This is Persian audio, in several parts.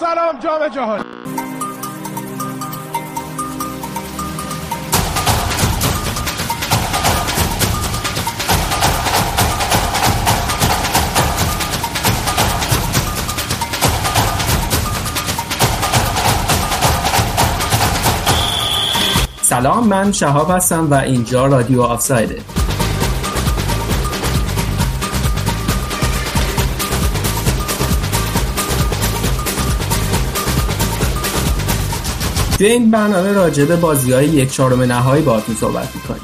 سلام جام جهانی. سلام من شهاب هستم و اینجا رادیو آفسایده. توی این برنامه راجع به بازی های یک چهارم نهایی باهاتون صحبت می‌کنیم.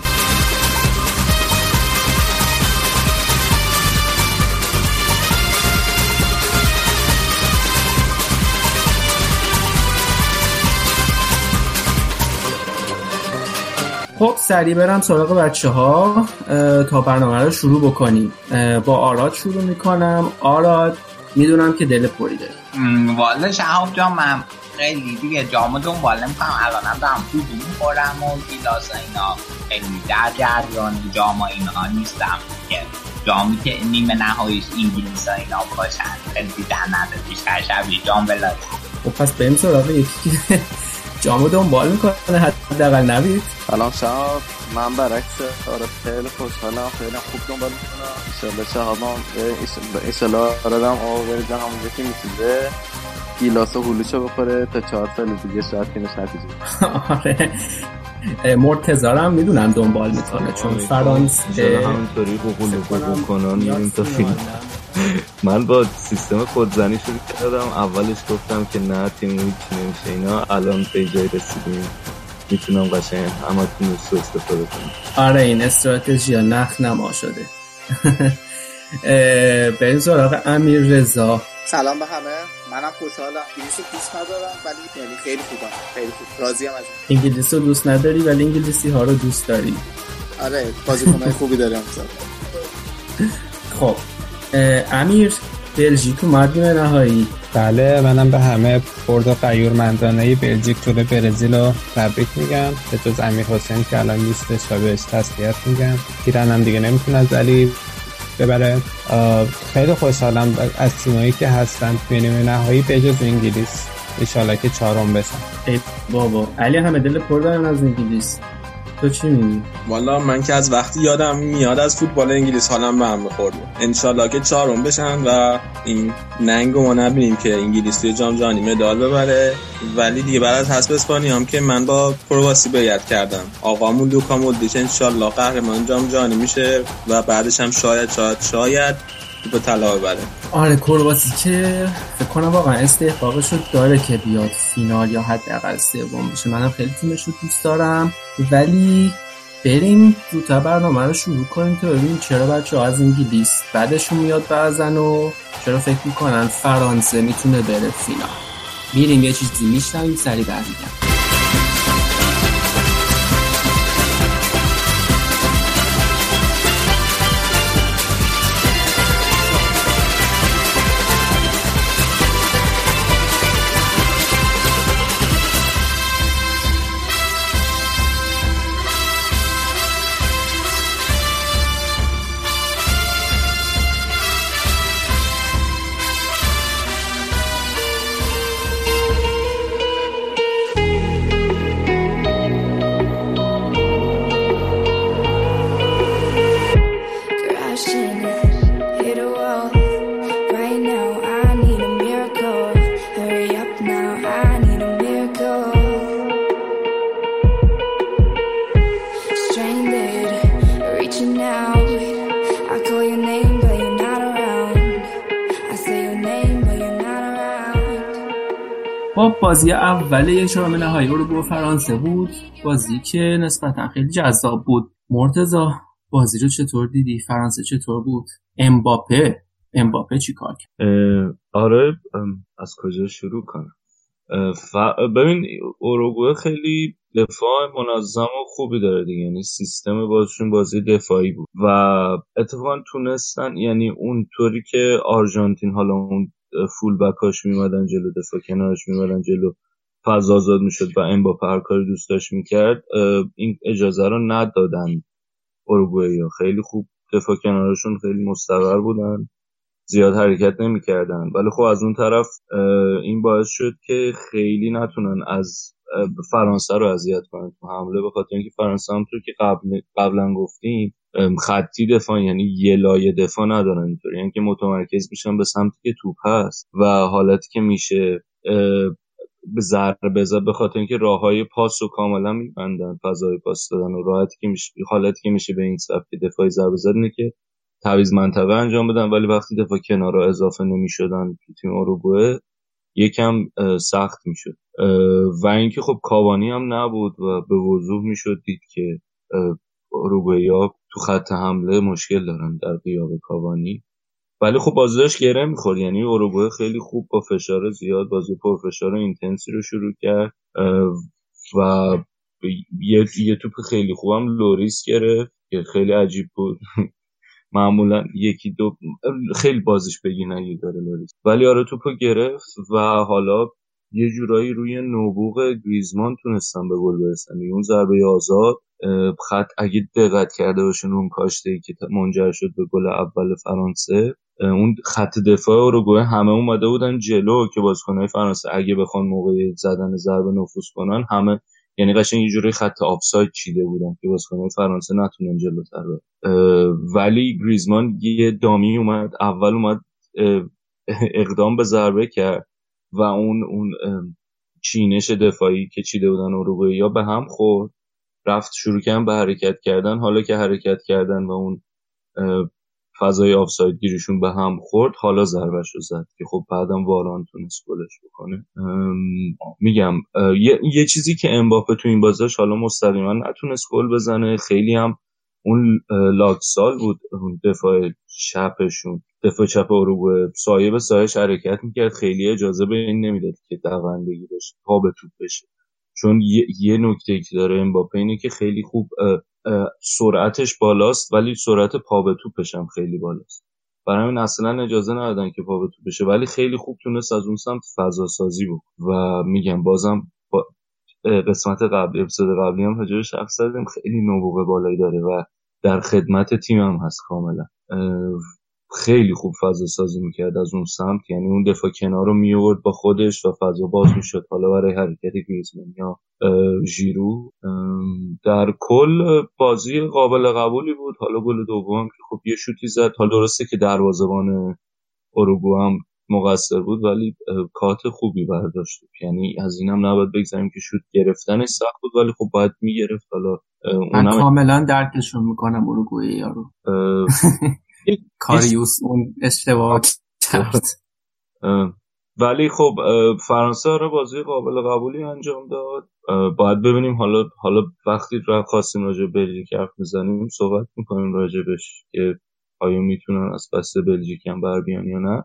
خب سریع برم سراغ بچه ها تا برنامه رو شروع بکنیم. با آراد شروع می‌کنم. آراد می‌دونم که دل پری داری. والا شهاب جان من خیلی دیگه جامو دنبال نمی‌کنم. الانم دارم تو می‌خورم و گیلاس اینا. خیلی در جریان جام اینا نیستم. که جامی که نیمه نهاییش انگلیس ها اینا باشن. خیلی در نده بیشتر شبیه جام بلاده خب پس بریم سراغ یکی جامو دنبال می‌کنه حداقل نوید. سلام شهاب. من برعکس آره خیلی خوشحالم. خیلی خوب دنبال می‌کنم. ایشالله شهابم ایشالله آرادم آقا برید همونجا که میتیزه گیلاس و هلوشو بخوره تا چهار سال دیگه شاید فینش آره. مرتزارم می‌دونم دنبال می‌کنه چون فرانسه همینطوری بقول بقول کنن میریم تا فیلم من با سیستم خودزنی شروع کردم. اولش گفتم که نه تیم هیچ نمیشه. اینا الان به جای رسیدیم. می‌تونم قشنگ همه تون رو استفاده کنم. آره این استراتژی ها نخ نما شده. بریم سراغ امیر رضا سلام به همه. منم خوشحالم. انگلیس رو دوست ندارم ولی یعنی خیلی خوبم. خیلی خوب. راضیم از انگلیس رو دوست نداری ولی انگلیسی ها رو دوست داری. آره بازیکنای خوبی دارم. خب. امیر بلژیک اومد نیمه نهایی. بله منم به همه برد و قیور مندانه بلژیک جلو برزیل رو تبریک میگم. به جز امیر حسین که الان نیستش و بهش تسلیت میگم. پیرن هم دیگه نمی‌تونه از علی ببره. خیلی خوشحالم از تیمایی که هستن. توی نیمه نهایی به جز انگلیس. ایشالا که چهارم بشن. ای بابا علی همه دل پر از انگلیس. تو چی میگی؟ والا من که از وقتی یادم میاد از فوتبال انگلیس حالم به هم بخورد انشالله که چهارم بشن و این ننگ ما نبینیم که انگلیس توی جام جهانی مدال ببره. ولی دیگه بعد از حسب اسپانیا هم که من با کرواسی بیعت کردم. آقامون لوکا مودریچ انشالله قهرمان جام جهانی میشه و بعدش هم شاید شاید شاید به طلا ببره. آره کرواسی که فکر کنم واقعا استحقاقش رو داره که بیاد فینال یا حداقل سوم بشه. منم خیلی تیمش رو دوست دارم. ولی بریم زودتر برنامه رو شروع کنیم تا ببینیم چرا بچه ها از انگلیس بعدشون میاد بعضن و چرا فکر می‌کنن فرانسه می‌تونه بره فینال. میریم یه چیزی میشنویم سری برمیگم بازی اول یک چهارم نهایی اروگوئه فرانسه بود. بازی که نسبتا خیلی جذاب بود. مرتضا بازی رو چطور دیدی؟ فرانسه چطور بود؟ امباپه. امباپه چی کار کرد؟ آره از کجا شروع کنم؟ ف... ببین اروگوئه خیلی دفاع منظم و خوبی داره دیگه. یعنی سیستم بازشون بازی دفاعی بود. و اتفاقا تونستن یعنی اون طوری که آرژانتین حالا اون فول بکاش میمدن جلو دفاع کنارش میمدن جلو. فضا آزاد می‌شد و این با هر کاری دوست داشت می‌کرد. این اجازه رو ندادن اروگوئه خیلی خوب دفاع کنارشون خیلی مستقر بودن. زیاد حرکت نمی‌کردن. ولی خب از اون طرف این باعث شد که خیلی نتونن از فرانسه رو اذیت کنن تو حمله به خاطر اینکه فرانسه هم که قبل قبلا گفتیم خطی دفاع یعنی یه لایه دفاع ندارن اینطوری. یعنی که متمرکز میشن به سمتی که توپ هست و حالتی که میشه به ضربه زد به خاطر اینکه راه های پاس رو کاملا میبندن فضای پاس دادن و راحتی که میشه حالتی که میشه به این سبک دفاعی ضربه زد اینه که تعویض منطقه انجام بدن. ولی وقتی دفاع کنارا اضافه نمی‌شدن تو تیم اروگوئه یکم سخت می‌شد. و اینکه خب کاوانی هم نبود و به وضوح می‌شد دید که اروگوئه تو خط حمله مشکل دارن در غیاب کاوانی. ولی خب بازی داشت گره می‌خورد. یعنی اروگوئه خیلی خوب با فشار زیاد بازی پرفشار اینتنسی رو شروع کرد و یه, یه توپ خیلی خوبم لوریس گرفت که خیلی عجیب بود. معمولا یکی دو خیلی بازیش بگی نگی داره لوریس. ولی آره توپو گرفت و حالا یه جورایی روی نبوغ گریزمان تونستن به گل برسن یعنی اون ضربه آزاد خط اگه دقت کرده باشین اون کاشته ای که منجر شد به گل اول فرانسه اون خط دفاع اروگوئه همه اومده بودن جلو که بازیکنهای فرانسه اگه بخوان موقع زدن ضربه نفوذ کنن همه یعنی قشنگ یه جوری خط آفساید چیده بودن که بازیکنهای فرانسه نتونن جلوتر ولی گریزمان یه دامی اومد اول اومد اقدام به ضربه کرد. و اون اون چینش دفاعی که چیده بودن اروگوئه یا به هم خورد رفت شروع کردن به حرکت کردن. حالا که حرکت کردن و اون فضای آفساید گیریشون به هم خورد حالا ضربش رو زد که خب بعدم واران تونست گلش بکنه. میگم یه،, یه چیزی که امباپه تو این بازش حالا مستقیما نتونست گل بزنه. خیلی هم اون لاکسال بود دفاع چپشون دفاع چپ اروگوئه سایه به سایش حرکت می‌کرد. خیلی اجازه به این نمی‌داد که دوندگی بشه پا به توپ بشه. چون یه, یه نکته که داره امباپه اینه که خیلی خوب سرعتش بالاست ولی سرعت پا به توپش هم خیلی بالاست. برای همین اصلا اجازه ندادن که پا به توپ بشه. ولی خیلی خوب تونست از اون سمت فضا سازی بود. و میگم بازم با قسمت قبلی اپیزود قبلی هم حجرش حرف زدیم. خیلی نبوغ بالایی داره و در خدمت تیم هم هست کاملا. خیلی خوب فضا سازی می‌کرد از اون سمت. یعنی اون دفاع کنار رو میورد با خودش و فضا باز می‌شد. حالا برای حرکت گریزمان یا ژیرو. در کل بازی قابل قبولی بود. حالا گل دوم که خب یه شوتی زد. حالا درسته که دروازه‌بان اروگو هم مقصر بود ولی کات خوبی برداشت یعنی از اینم نباید بگذاریم که شوت گرفتنش سخت بود ولی خب باید می‌گرفت. حالا من کاملا درکشون می‌کنم اروگوئه یارو کاریوس اون اشتباه کرد. ولی خب فرانسه رو بازی قابل قبولی انجام داد. باید ببینیم حالا حالا وقتی را خواستیم راجع بلژیک حرف می‌زنیم صحبت می‌کنیم راجبش که آیا می‌تونن از بس بلژیک هم بر بیان یا نه.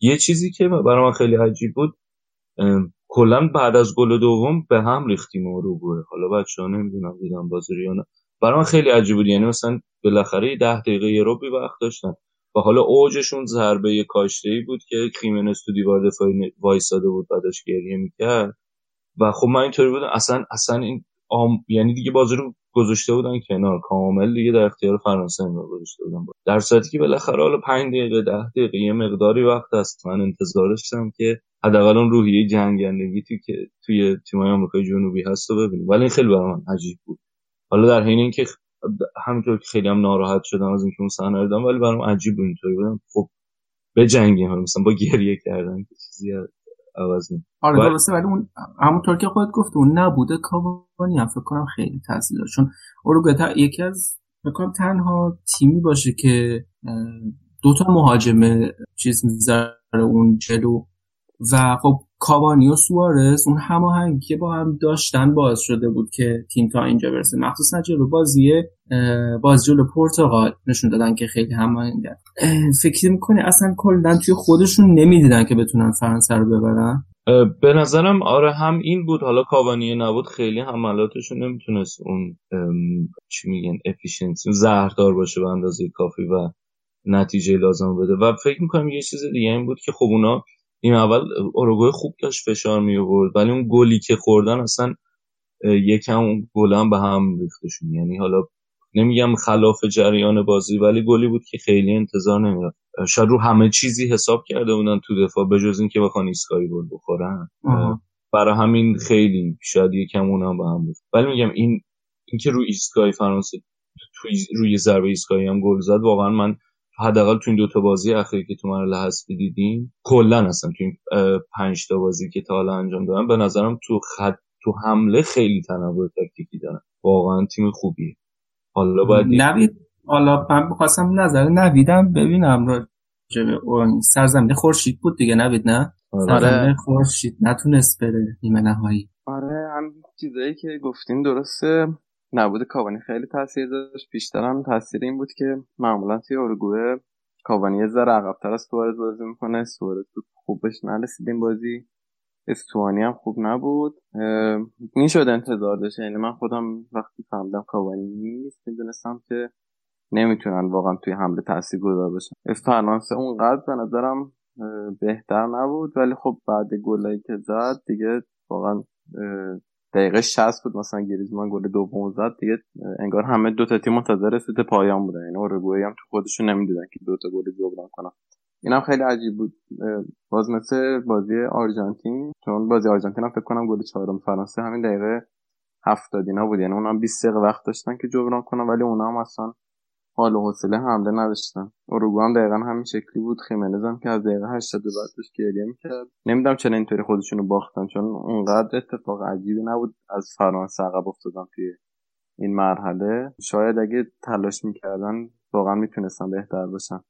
یه چیزی که برای من خیلی عجیب بود کلا بعد از گل دوم به هم ریختیم اروگوئه حالا بچه ها نمی‌دونم دیدم بازی یا نه. برای من خیلی عجیب بود. یعنی مثلا بالاخره ده دقیقه یه رو وقت داشتن و حالا اوجشون ضربه کاشته ای بود که کریمنس تو دیوار دفاعی وایساده بود بعدش گریه می‌کرد. و خب من اینطوری بودم. اصلا اصلا این آم... یعنی دیگه بازی رو گذاشته بودن کنار. کامل دیگه در اختیار فرانسه رو گذاشته بودن. در صورتی که بالاخره حالا 5 دقیقه 10 دقیقه یه مقداری وقت هست من انتظار داشتم که حداقل اون روحیه جنگندگی تو که توی تیمای آمریکای جنوبی هست رو ببینیم. ولی این خیلی برای من عجیب بود. حالا در حین اینکه همینطور که خیلی هم ناراحت شدم از اینکه اون صحنه رو ولی برام عجیب بود اینطوری بودم. خب به جنگی مثلا با گریه کردن که چیزی عوض آره درسته ولی اون همونطور که خودت گفت اون نبوده کاوانی هم فکر کنم خیلی تاثیر داشت. چون اروگوئه یکی از فکر تنها تیمی باشه که دو تا مهاجم چیز می‌ذاره اون جلو. و خب کاوانی و سوارز اون هماهنگی که با هم داشتن باعث شده بود که تیم تا اینجا برسه. مخصوصا جلو بازی باز جلو پرتغال نشون دادن که خیلی هماهنگن فکر می‌کنه اصلا کلا توی خودشون نمی‌دیدن که بتونن فرانسه رو ببرن؟ به نظرم آره هم این بود. حالا کاوانی نبود خیلی حملاتشون نمی‌تونست اون چی میگن افیشنسی زهردار باشه به اندازه کافی و نتیجه لازم بده. و فکر می‌کنم یه چیز دیگه این بود که خب اونا این اول اروگوئه خوب داشت فشار می آورد ولی اون گلی که خوردن اصلا یکم اون گل هم به هم ریختشون. یعنی حالا نمیگم خلاف جریان بازی ولی گلی بود که خیلی انتظار نمی‌رفت. شاید رو همه چیزی حساب کرده بودن تو دفاع به جز اینکه بخوان ایستگاهی گل بخورن. برای همین خیلی شاید یکم اونم به هم بود ولی میگم این اینکه رو ایستگاهی فرانسه روی ضربه ایستگاهی هم گل زد واقعا من حداقل تو این دوتا بازی اخیری که تو مرحله حذفی دیدیم کلا هستن تو این پنج تا بازی که تا حالا انجام دادن به نظرم تو خط تو حمله خیلی تنوع تاکتیکی دارن. واقعا تیم خوبیه. حالا باید نوید حالا من بخواستم نظر نویدم ببینم راجع سرزمین خورشید بود دیگه نوید نه؟ آره. سرزمین خورشید نتونست بره نیمه نهایی. آره هم چیزایی که گفتین درسته. نبود. کاوانی خیلی تاثیر داشت. بیشتر هم تاثیر این بود که معمولا توی اورگوئه کاوانی یه ذره عقبتر از سوارز بازی می‌کنه. سوارز خوب بهش نرسید این بازی. استوانی هم خوب نبود. می‌شد انتظار داشت. یعنی من خودم وقتی فهمیدم کاوانی نیست می‌دونستم که نمی‌تونن واقعا توی حمله تاثیر گذار بشن. فرانسه اونقدر به نظرم بهتر نبود. ولی خب بعد گلایی که زد دیگه واقعا دقیقه 60 بود مثلا گریزمان گل دوم زد. دیگه انگار همه دو تا تیم منتظر رسید پایان بودن. یعنی اورگوئه هم تو خودشون نمی‌دونن که دو تا گل جبران کنن. اینم خیلی عجیب بود. باز مثل بازی آرژانتین. چون بازی آرژانتین هم فکر کنم گل چهارم فرانسه همین دقیقه هفتادینا بود. یعنی اونم 20 دقیقه وقت داشتن که جبران کنن ولی اونا هم اصلا حال و حوصله حمله نداشتن اروگو هم دقیقا همین شکلی بود. خیمنز هم که از دقیقه 80 بعد داشت گریه می‌کرد. نمی‌دونم چرا اینطوری خودشونو باختن چون اونقدر اتفاق عجیبی نبود از فرانسه عقب افتادن توی این مرحله. شاید اگه تلاش می‌کردن واقعا می‌تونستن بهتر باشن.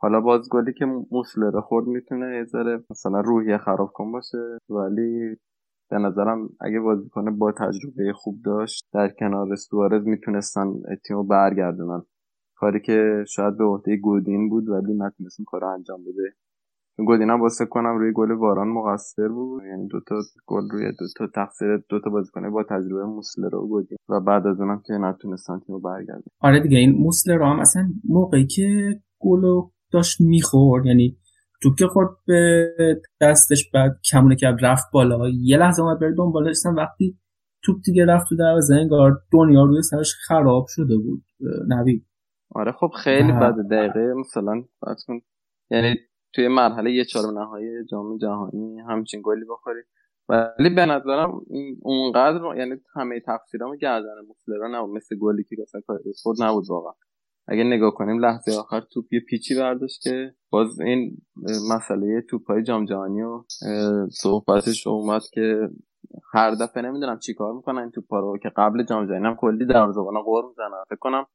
حالا باز گلی که موسلر خورد می‌تونه یه ذره مثلا روحیه خراب کن باشه. ولی به نظرم اگه بازیکن با تجربه خوب داشت در کنار سوارز می‌تونستن تیمو برگردونن. کاری که شاید به عهده گودین بود ولی نتونست این کار انجام بده. گودین هم واسه کنم روی گل واران مقصر بود. یعنی دو تا گل روی دو تا تقصیر دو تا بازیکن با تجربه موسلر و گودین. و بعد از اونم که نتونستن تیمو برگردن. آره دیگه این موسلر هم اصلا موقعی که گلو داشت می‌خورد. یعنی توپ که خورد به دستش بعد کمونه کرد رفت بالا. یه لحظه اومد بره دنبالش. وقتی توپ دیگه رفت تو دروازه انگار دنیا روی سرش خراب شده بود. نوید. آره خب خیلی بد دقیقه مثلا فرض کن. یعنی توی مرحله یه چهارم نهایی جام جهانی همچین گلی بخوری. ولی به نظرم اونقدر یعنی همه تقصیرامو گردن مسلرا نبود. مثل گلی که مثلا خود نبود واقعا. اگه نگاه کنیم لحظه آخر توپ یه پیچی برداشت که باز این مسئله توپ های جام جهانی و صحبتش اومد که هر دفعه نمی‌دونم چیکار می‌کنن این توپا رو. که قبل جام جهانی هم کلی دروازه‌بانا قور می‌زنن. فکر کنم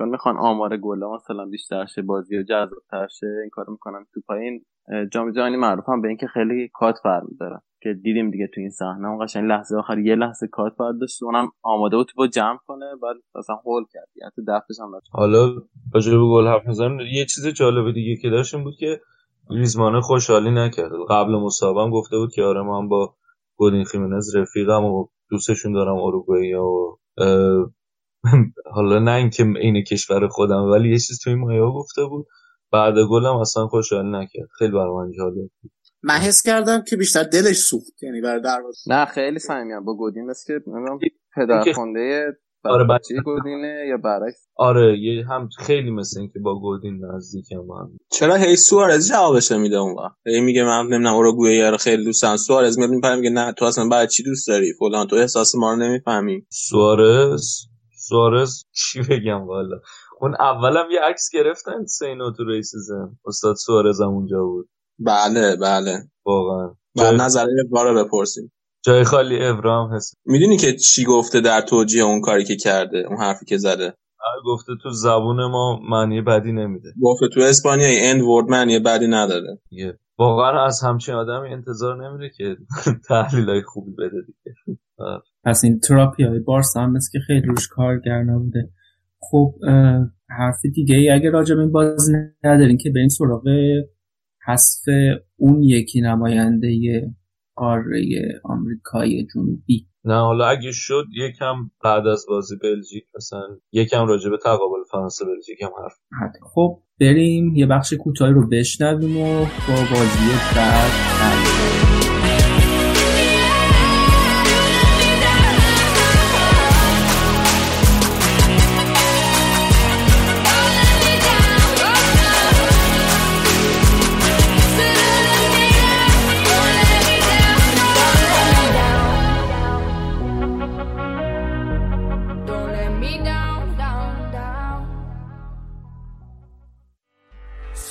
چون می‌خوان آمار گلا مثلا بیشتر شه بازی و جذابتر شه این کارو می‌کنن تو پایین. جام جهانی معروف هم به اینکه خیلی کات داره که دیدیم دیگه تو این صحنه. اون قشنگ لحظه آخر یه لحظه کات داشت اونم آماده بود تو جمع کنه بعد مثلا هول کرد. یعنی تو دفعش هم داشت. حالا راجع گل حرف می‌زنم یه چیز جالب دیگه که داشتیم بود که ریزمانه خوشحالی نکرد. قبل مسابقه گفته بود که آره من با گودین خیمنز رفیقم و دوستشون دارم اروگوئه و حالا نه اینکه این کشور خودم ولی یه چیز توی مایا گفته بود. بعد گلم اصلا خوشحال نکرد. خیلی برای من جالب بود. من حس کردم که بیشتر دلش سوخت یعنی برای دروازه. نه خیلی صمیمی. با گودین مثل که پدر خونده آره بچه گودینه یا برعکس. آره یه هم خیلی مثل اینکه با گودین نزدیک من. چرا هی سوارز جوابش میده اون وقت؟ هی میگه من نمی‌دونم اروگوئه یا خیلی دوستم سوارز میاد میگه نه تو اصلا بعد چی دوست داری؟ فلان تو احساس ما رو نمی‌فهمی. سوارز؟ سوارز چی بگم والا؟ اون اولم یه عکس گرفتن سینو تو ریسیزم استاد سوارز هم اونجا بود. بله بله. واقعا. و نظر رو بپرسیم. جای خالی ابراهام هست می‌دونی که چی گفته در توجیه اون کاری که کرده اون حرفی که زده؟ گفته تو زبون ما معنی بدی نمیده. گفته تو اسپانیایی اند ورد معنی بدی نداره. واقعا از همچین آدمی انتظار نمیره که تحلیل های خوبی بده دیگه. پس این تراپی های بارسا هم مثل که خیلی روش کارگر نبوده. خب حرف دیگه ای اگه راجع به این بازی ندارین که به این سراغ حذف اون یکی نماینده قاره آمریکای جنوبی. نه حالا اگه شد یکم بعد از بازی بلژیک مثلا یکم راجع به تقابل فرانسه بلژیک هم حرف خب بریم یه بخش کوتاهی رو بشنویم و با بازی بعد.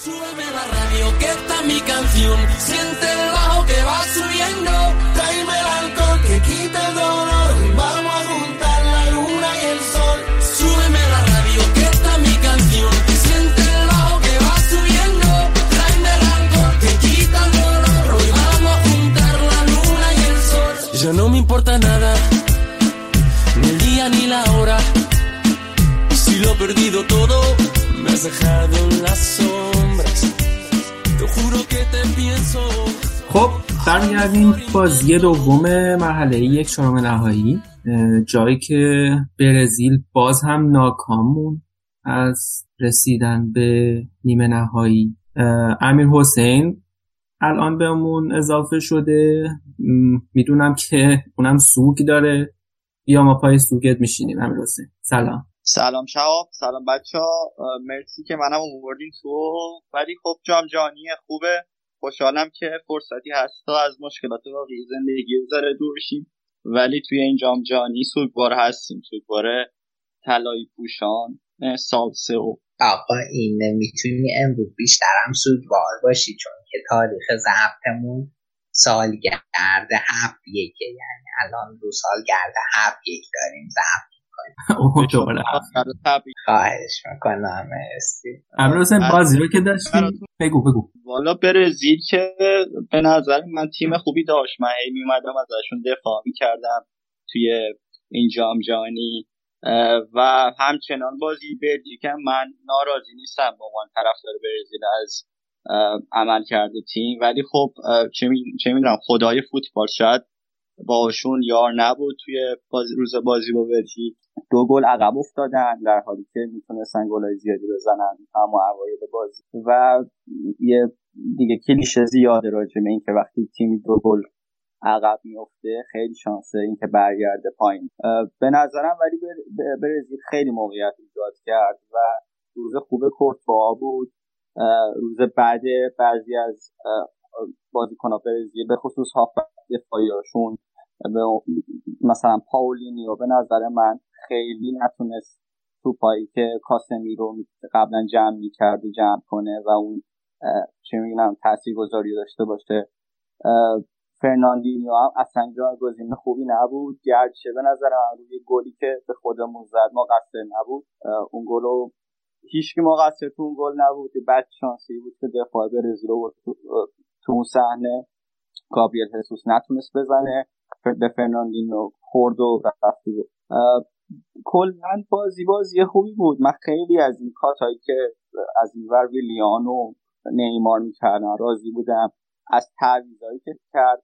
Súbeme la radio que esta es mi canción. Siente el bajo que va subiendo. Tráeme el alcohol que quita el dolor. Vamos a juntar la luna y el sol. Súbeme la radio que esta es mi canción. Siente el bajo que va subiendo. Tráeme el alcohol que quita el dolor. Hoy vamos a juntar la luna y el sol. Ya no me importa nada. Ni el día ni la hora. Si lo he perdido todo, me has dejado en las sombras. خب برمیگردیم بازی دوم مرحله یک چهارم نهایی جایی که برزیل باز هم ناکام موند از رسیدن به نیمه نهایی. امیر حسین الان بهمون اضافه شده. می‌دونم که اونم سوگ داره. بیا ما پای سوگت میشینیم امیر حسین. سلام. سلام شهاب سلام بچه ها مرسی که منم آوردین تو. ولی خب جام جانی خوبه. خوشحالم که فرصتی هست تا از مشکلات واقعی زندگی بذاره دور شیم ولی توی این جام جانی سوگوار هستیم. سوگوار طلایی پوشان سالسه و آقا این می‌تونی امروز بیشترم سوگوار باشی چون که تاریخ ضبطمون سالگرد هفت یکه. یعنی الان رو سالگرد هفت یک داریم. ضبط دوباره. خواهش می‌کنم مرسی. امیر حسین بازی رو که داشتی؟ بگو بگو. والا برزیل که به نظر من تیم خوبی داشت. من هی میومدم ازشون دفاع می‌کردم توی این جام جهانی. و همچنان بازی بلژیک هم من ناراضی نیستم. به عنوان طرفدار برزیل از عمل کرده تیم. ولی خب چه می‌دونم خدای فوتبال. شاید باشون یار نبود توی بازی روز بازی با بلژیک دو گل عقب افتادن در حالی که می‌تونستن گلای زیادی بزنن اما اوایل بازی. و یه دیگه کلیشه زیاده راجع به اینکه وقتی تیمی دو گل عقب میفته خیلی شانسه اینکه برگرده پایین. به نظرم ولی برزیل خیلی موقعیت ایجاد کرد و روز خوب کورتوا بود. روز بعد بعضی از بازیکن‌ها برزیل به خصوص هافبک دفاعیاشون مثلا پائولینیو به نظر من خیلی نتونست توپایی که کاسمیرو قبلا جمع می‌کرد و جمع کنه و اون چه می‌دونم تاثیرگذاری داشته باشه. فرناندینیو هم اصلا جایگزین خوبی نبود. گرچه به نظر من روی گلی که به خودمون زد مقصر نبود. اه، اون گل رو هیچکی مقصر تو اون گل نبود. بد شانسی بود که دفاع برزیل تو, اون صحنه گابریل هسوس نتونست بزنه. به فرناندینو خورد و رفت بود کلا بازی بازی خوبی بود. من خیلی از این کاتایی که از اینور ویلیان و نیمار می‌کردن راضی بودم. از تعویضایی که کرد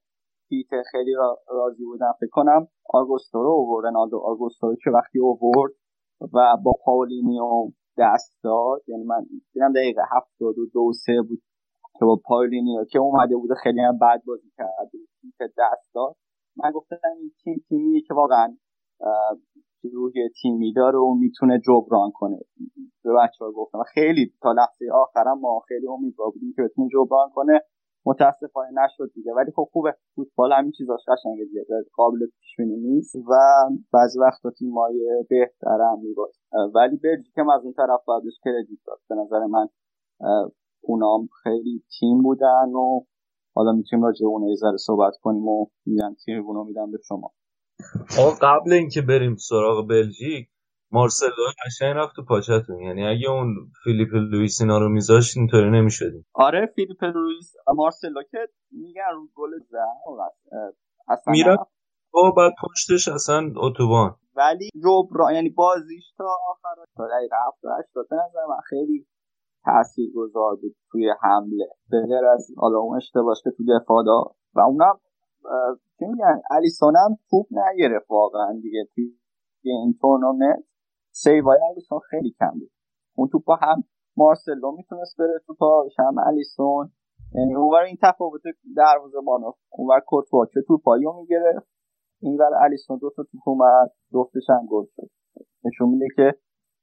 پیت خیلی را- راضی بودم. فکر کنم آگوستو رو اوورد رنالدو آگوستو که وقتی اوورد و با پاولینیو دست داد. یعنی من دیدم دقیقه هفتاد و دو سه بود که با پاولینیو که اومده بود خیلی هم بد بازی کرد. که دست داد. من گفتم این تیم تیمیه که واقعا اه، روح تیمی داره و می‌تونه جبران کنه. به بچه ها گفتم خیلی تا لحظه آخرم ما خیلی امیدوار بودیم که بتونه جبران کنه. متاسفانه نشد دیگه. ولی خب خوبه. فوتبال همین چیزاش قشنگه دیگه. قابل پیش بینی نیست. و بعضی وقتا بهتر هم می‌باشه ولی بلژیک هم از اون طرف بهش credit داد. به نظر من اونام خیلی تیم بودن و حالا می‌تونیم راجع به اونها یه ذره صحبت کنیم و میگم تیمونو میدم به شما. آقا قبل اینکه بریم سراغ بلژیک مارسلو قشنگ رفت تو پاچتون یعنی اگه اون فیلیپ لوئیس اینا رو میذاشت اینطوری نمی‌شدیم. آره فیلیپ لوئیس مارسلو که میگن رو گل زد نرفت. با بعد پشتش اصلا اتوبان. ولی جبران یعنی بازیش تا آخر تا دقیقه 78 به نظر من خیلی تأثیر گذار بود توی حمله. به غیر از حالا اون اشتباهش که تو دفاع داد. و اونم چی میگن؟ الیسون هم توپ نگرفت واقعا دیگه. توی این تورنمنت سیوای الیسون خیلی کم بود. اون توپا هم مارسلو می‌تونست بره تو پاش هم الیسون. یعنی اونور این تفاوت دروازه بانو اونور کورتوا که توپایی رو می‌گرفت. اینور الیسون دو تا توپ اومد جفتش هم گل شد. نشون میده که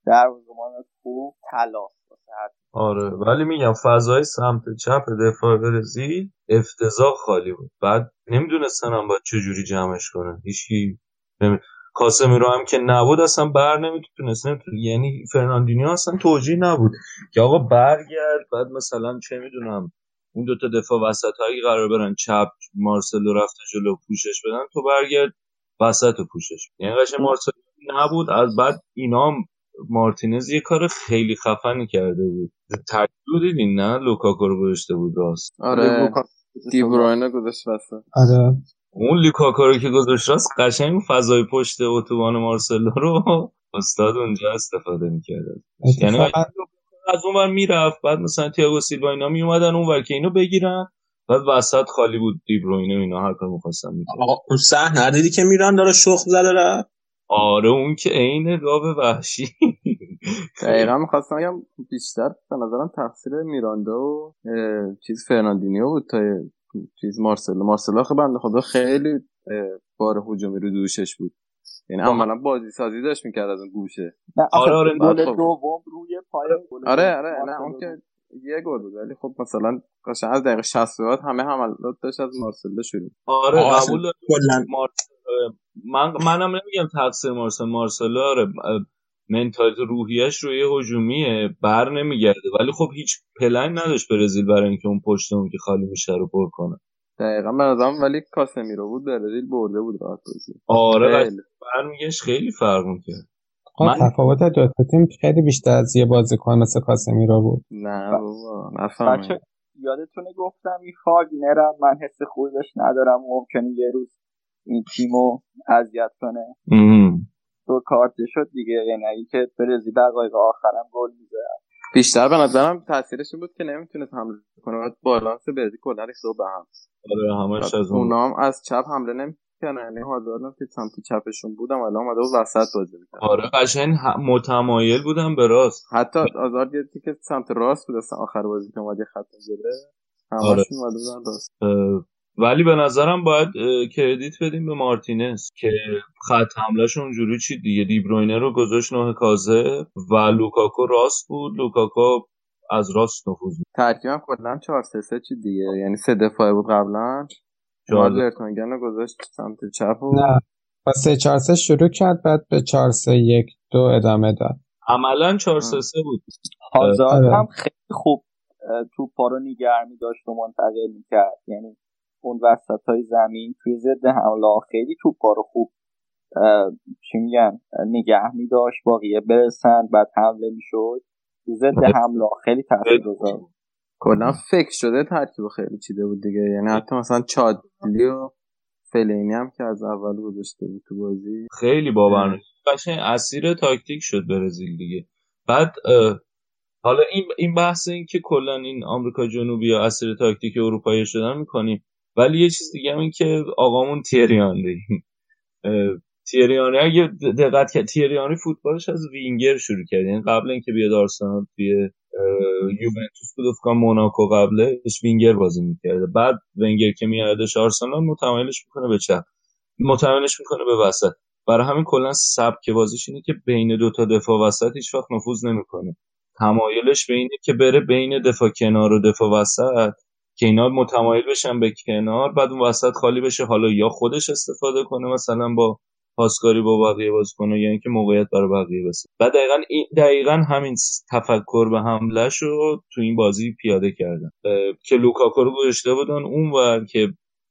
دروازه‌بان خوب تلاست هر آره ولی میگم فضای سمت چپ دفاع برزیل افتضاح خالی بود. بعد نمی‌دونستن هم باید چجوری جمعش کنن. هیچکی نمی... کاسمیرو هم که نبود اصلا بر نمی‌تونست. نمی‌تونست. یعنی فرناندینیو اصلا توجیه نبود که آقا برگرد. بعد مثلا چه می‌دونم اون دوتا دفاع وسط هایی قرار برن چپ مارسلو رفته جلو پوشش بدن تو برگرد وسط پوشش یعنی قشنگ مارسلو نبود. از بعد اینا مارتینز یه کار خیلی خفنی کرده بود. ترکیب دیدین نه؟ لوکاکو رو گذاشته بود راست. آره. دیبروینه گذاشت وسط. آره. اون لوکاکو رو که گذاشت راست قشنگ فضای پشت اتوبان مارسلو رو استاد اونجا استفاده می‌کرد. یعنی از اون ور می‌رفت. بعد مثلا تییاگو سیلوا اینا میومدن اون ور که اینو بگیرن. بعد وسط خالی بود دیبروینه اینا هر کار می‌خواستن می‌کرد آقا اون صحنه دیدی که میران داره شخ زده رفت؟ آره اون که عین گاو وحشی. دقیقا می‌خواستم بگم بیشتر به نظرم تقصیر میراندا و چیز فرناندینیو بود تا چیز مارسلو. مارسلو آخه بنده خدا خیلی بار هجومی رو دوشش بود. یعنی عملا بازی سازی داشت می‌کرد از اون گوشه. آره، آره، گل خب. دوم روی پای گل آره دوم آره نه مارسلو اون که. یه گل بود. ولی خب مثلا قشنگ از دقیقه 60 بعد همه حملات داشت از مارسلو شروع. آره قبول مارسلو من منم نمیگم تقصیر مارسل مارسلو آره منتالیت روحیش روی هجومیه بر نمیگرده. ولی خب هیچ پلن نداشت برزیل برای اینکه اون پشت اون که خالی میشه رو پر کنه. دقیقا به نظرم ولی کاسمیرو بود برزیل برده بود راحت بازی. آره خیلی. برمیگشت خیلی فرق می‌کرد. آقا من- تفاوت دو تا تیم خیلی بیشتر از یه بازیکن مثل کاسمیرو بود. نه بابا نفهمم یادتونه گفتم این فاگنرم من حس خوبی بهش ندارم ممکنه یه روز این تیمو اذیت کنه. دو کارت شد دیگه یعنی اینکه برزیل دقایق آخرم گل میزه بیشتر به نظرم تاثیرش این بود که نمی‌تونست حمله کنه. بعد بالانس برزیل کلا ریخته به هم آره از اون. اونا هم از چپ حمله نمی‌کنن یعنی هم که سمت چپشون بودم الان اومده بود وسط بازی می‌کنه. آره قشنگ متمایل بودم به راست. حتی آزاد یه که سمت راست بود. اصلا آخر بازی که اومد یه خط آره. همشون بودن راست. ولی به نظرم باید credit بدیم به مارتینز که خط حملهش اونجوری چی دیگه؟ دی‌بروینه رو گذاشت نه هازارد و لوکاکو راست بود. لوکاکو از راست نفوذ می‌کرد. ترکیبم کلا 4 3 3 چی دیگه؟ یعنی سه دفاعه بود قبلا. ورتونگن رو گذاشت سمت چپ و نه. با 3 4 3 شروع کرد بعد به 4 3 1 2 ادامه داد. عملا 4 3 3 بود. هازارد آره. هم خیلی خوب اه، توپا رو نگر میداشت و منتقل می‌کرد. یعنی اون وسط های زمین توی ضد حمله خیلی توپا رو خوب چی میگن نگه میداشت باقیه برسن بعد حمله می‌شد. تو ضد حمله ها خیلی تاثیرگذار. کلا فکر شده ترکیب خیلی چیده بود دیگه. یعنی حتی مثلا چادلی و فلینی هم که از اول گذاشته بود تو بازی. خیلی باور قشنگ اسیر تاکتیک شد برزیل دیگه. بعد حالا این این بحث این که کلا این آمریکا جنوبی یا اسیر تاکتیک اروپایی شدن می‌کنیم. ولی یه چیز دیگه هم این که آقامون تیری آنری تیری آنری اگه دقت کرد تیری آنری فوتبالش از وینگر شروع کرد. یعنی قبل اینکه بیاد آرسنال توی یوونتوس بود فکر موناکو قبلش وینگر بازی می‌کرده. بعد ونگر که میادش آرسنال متمایلش می‌کنه به چپ. متمایلش می‌کنه به وسط. برای همین کلا سبک بازیش اینه که بین دو تا دفاع وسط هیچ وقت نفوذ نمی‌کنه. تمایلش به اینه که بره بین دفاع کنار و دفاع وسط. که اینا متمایل بشن به کنار بعد اون وسط خالی بشه حالا یا خودش استفاده کنه مثلا با پاسکاری با بقیه بازی کنه یا اینکه موقعیت برای بقیه بسه و دقیقا دقیقا همین تفکر به حمله رو تو این بازی پیاده کردن. که لوکاکو رو گذاشته بودن اونور که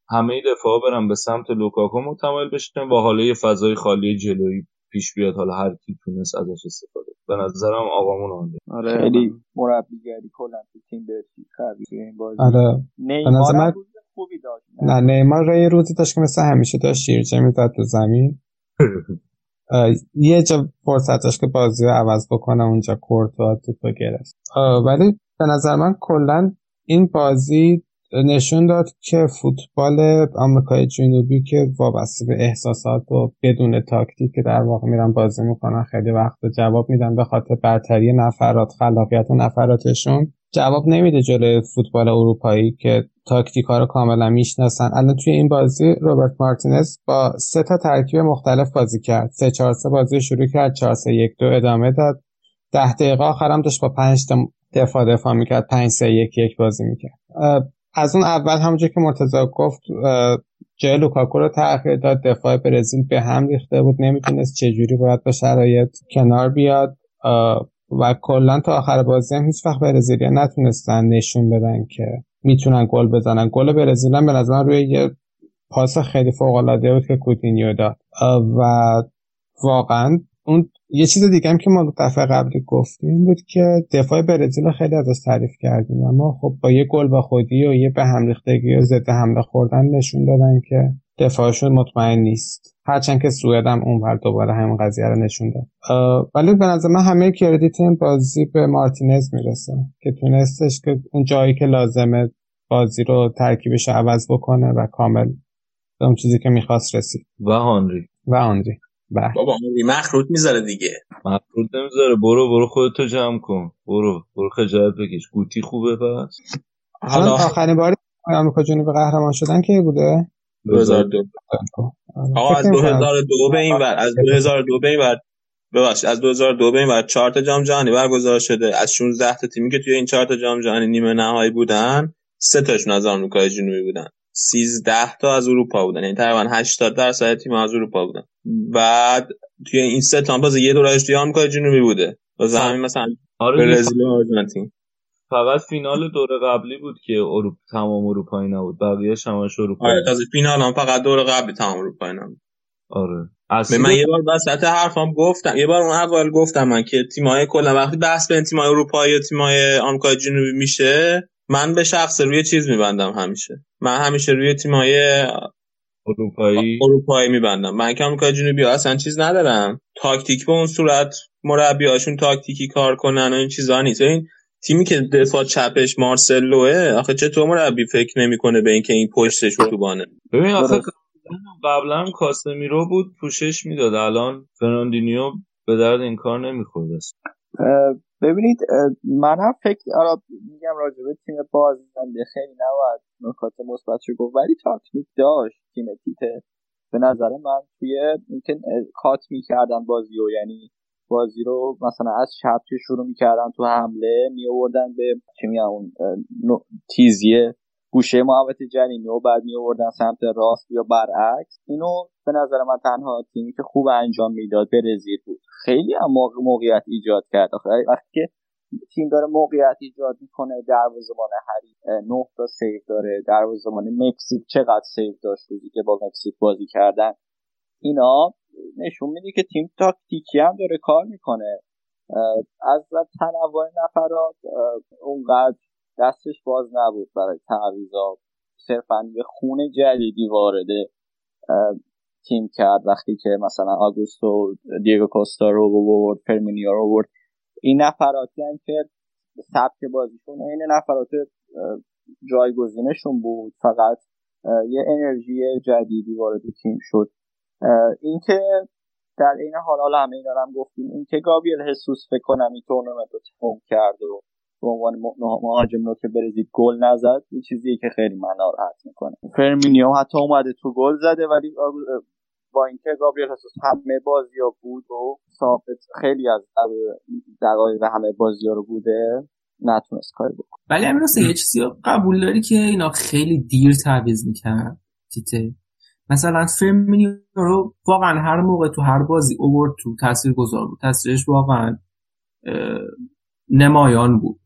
همه دفاع برن به سمت لوکاکو متمایل بشن و حالا یه فضای خالی جلویی. پیش بیاد حالا هر کی تونست ازش استفاده کنه. به نظرم آقامون عالی آره خیلی مربیگری کلا تو تیم برسی. این بازی. آره. به نیمار من- خوبی داشت. نه. نیمار یه روزی داشت که مثل همیشه داشت. شیرجه می‌زد تو زمین. یه جا فرصت داشت که بازی رو عوض بکنه اونجا کورتوا توپ گرفت. ولی به نظر من کلا این بازی نشون داد که فوتبال آمریکای جنوبی که وابسته به احساسات و بدون تاکتیک در واقع میرن بازی می‌کنن خیلی وقت جواب میدن به خاطر برتری نفرات خلاقیت و نفراتشون. جواب نمیده جلوی فوتبال اروپایی که تاکتیک ها رو کاملا می‌شناسن. الان توی این بازی روبرت مارتینز با سه تا ترکیب مختلف بازی کرد. سه چهار سه بازی شروع کرد چهار سه یک دو ادامه داد. ده دقیقه آخرم داشت با پنج دفاع دفاع می‌کرد پنج سه یک یک بازی می‌کرد. از اون اول همونجور که مرتضی گفت جای لوکاکو رو تغییر داد دفاع برزیل به هم ریخته بود نمی‌تونست چجوری باید با شرایط کنار بیاد و کلا تا آخر بازی هم هیچ وقت برزیلیا نتونستن نشون بدن که می‌تونن گل بزنن. گل برزیل هم به نظر روی یه پاس خیلی فوق العاده بود که کوتینیو داد. و واقعا اون یه چیز دیگه هم که ما دفعه قبلی گفتیم بود که دفاع برزیل خیلی ازش تعریف کردیم. اما خب با یه گل با خودی و یه به هم ریختگی و ضد حمله خوردن نشون دادن که دفاعشون مطمئن نیست. هرچند که سوئد هم اونور دوباره همین قضیه رو نشون داد. ولی به نظر من همه کردیت این بازی به مارتینز می‌رسه که تونستش که اون جایی که لازمه بازی رو ترکیبش رو عوض بکنه و کامل به اون چیزی که می‌خواست رسید. و هانری و آنری بله. بابا آنری مخروط می‌ذاره دیگه. مخروط نمی‌ذاره. برو برو خودتو جمع کن. برو برو خجالت بکش. گوتی خوبه پس؟ حالا آخرین باری آمریکا جنوبی قهرمان شدن کی بوده؟ 2002 آقا از 2002 به این ور از 2002 به این ور. ببخشید از 2002 به این ور 4 تا جام جهانی برگزار شده. از 16 تا تیمی که توی این 4 تا جام جهانی نیمه نهایی بودن سه تاشون از آمریکای جنوبی بودن. 13 تا از اروپا بودن. یعنی تقریبا 80 درصد تیم از اروپا بودن. بعد توی این سه تا باز یه دورش توی آمریکای جنوبی بوده. باز همین مثلا آره برزیل و آرژانتین. فقط فینال دور قبلی بود که اروپا تمام اروپایی نبود. بقیه‌اش همش اروپایی آره تازه فینال هم فقط دور قبلی تمام اروپایی نبود. آره. به من یه بار وسط حرفام گفتم یه بار اون اول گفتم من که تیمای کلا وقتی بحث بین تیمای اروپایی و تیمای آمریکای جنوبی میشه من به شخص روی چیز میبندم همیشه. من همیشه روی تیمای اروپایی. اروپایی میبندم. من که آمریکای جنوبی اصلا چیز ندارم. تاکتیک به اون صورت مربیاشون تاکتیکی کار کنن و این چیزا نیست. این تیمی که دفاع چپش مارسلوه آخه چطور مربی فکر نمی‌کنه به اینکه این پشتش اتوبانه ببین آخه قبلا کاسمیرو بود پوشش می‌داد. الان فرناندینیو به درد این کار نمی‌خورد ببینید منم فکر آره میگم راجبه تیم بازنده خیلی نباید نکات مثبت رو گفت ولی تاکتیک داشت تیم تیته. به نظر من توی اینکه کات می‌کردن بازی و یعنی بازی رو مثلا از چپ شروع می‌کردن تو حمله می آوردن به چی میگن اون تیزیه. گوشه محوط جنینی و بعد می آوردن سمت راست یا برعکس. اینو به نظر من تنها تیمی که خوب انجام می‌داد برزیل بود. خیلی هم موقعیت ایجاد کرد. وقتی که تیم داره موقعیت ایجاد می‌کنه دروازه‌بان هری نه تا save داره. دروازه‌بان مکزیک چقدر save داشت روزی که با مکزیک بازی کردن. اینا نشون میده که تیم تاکتیکی هم داره کار می‌کنه. از تنوع نفرات اونقدر دستش باز نبود برای تعویضا صرفا یه خون جدیدی وارد تیم کرد. وقتی که مثلا آگوستو داگلاس کاستا رو بورد فرمینیو رو بورد این نفراتی هم که سبک بازیشون این نفرات جایگزینشون بود. فقط یه انرژی جدیدی وارد تیم شد. اینکه در این حال حالا همه اینا هم گفتیم. اینکه گابریل هسوس فکر کنم این تورنمنت رو تموم کرد و به عنوان مهاجم رو که گل نزد یه چیزیه که خیلی من ناراحت می‌کنه. فرمینیو حتی اومده تو گل زده ولی با اینکه گابریل هسوس همه بازی ها بود و ثابت خیلی از دقایق همه بازی ها رو بوده نتونست کاری بکنه. ولی همین یه چیزی قبول داری که اینا خیلی دیر تعویض می‌کرد تیته؟ مثلا فرمینیو رو واقعا هر موقع تو هر بازی اوورد تو تاثیر گذار بود. تاثیرش واقعا نمایان بود.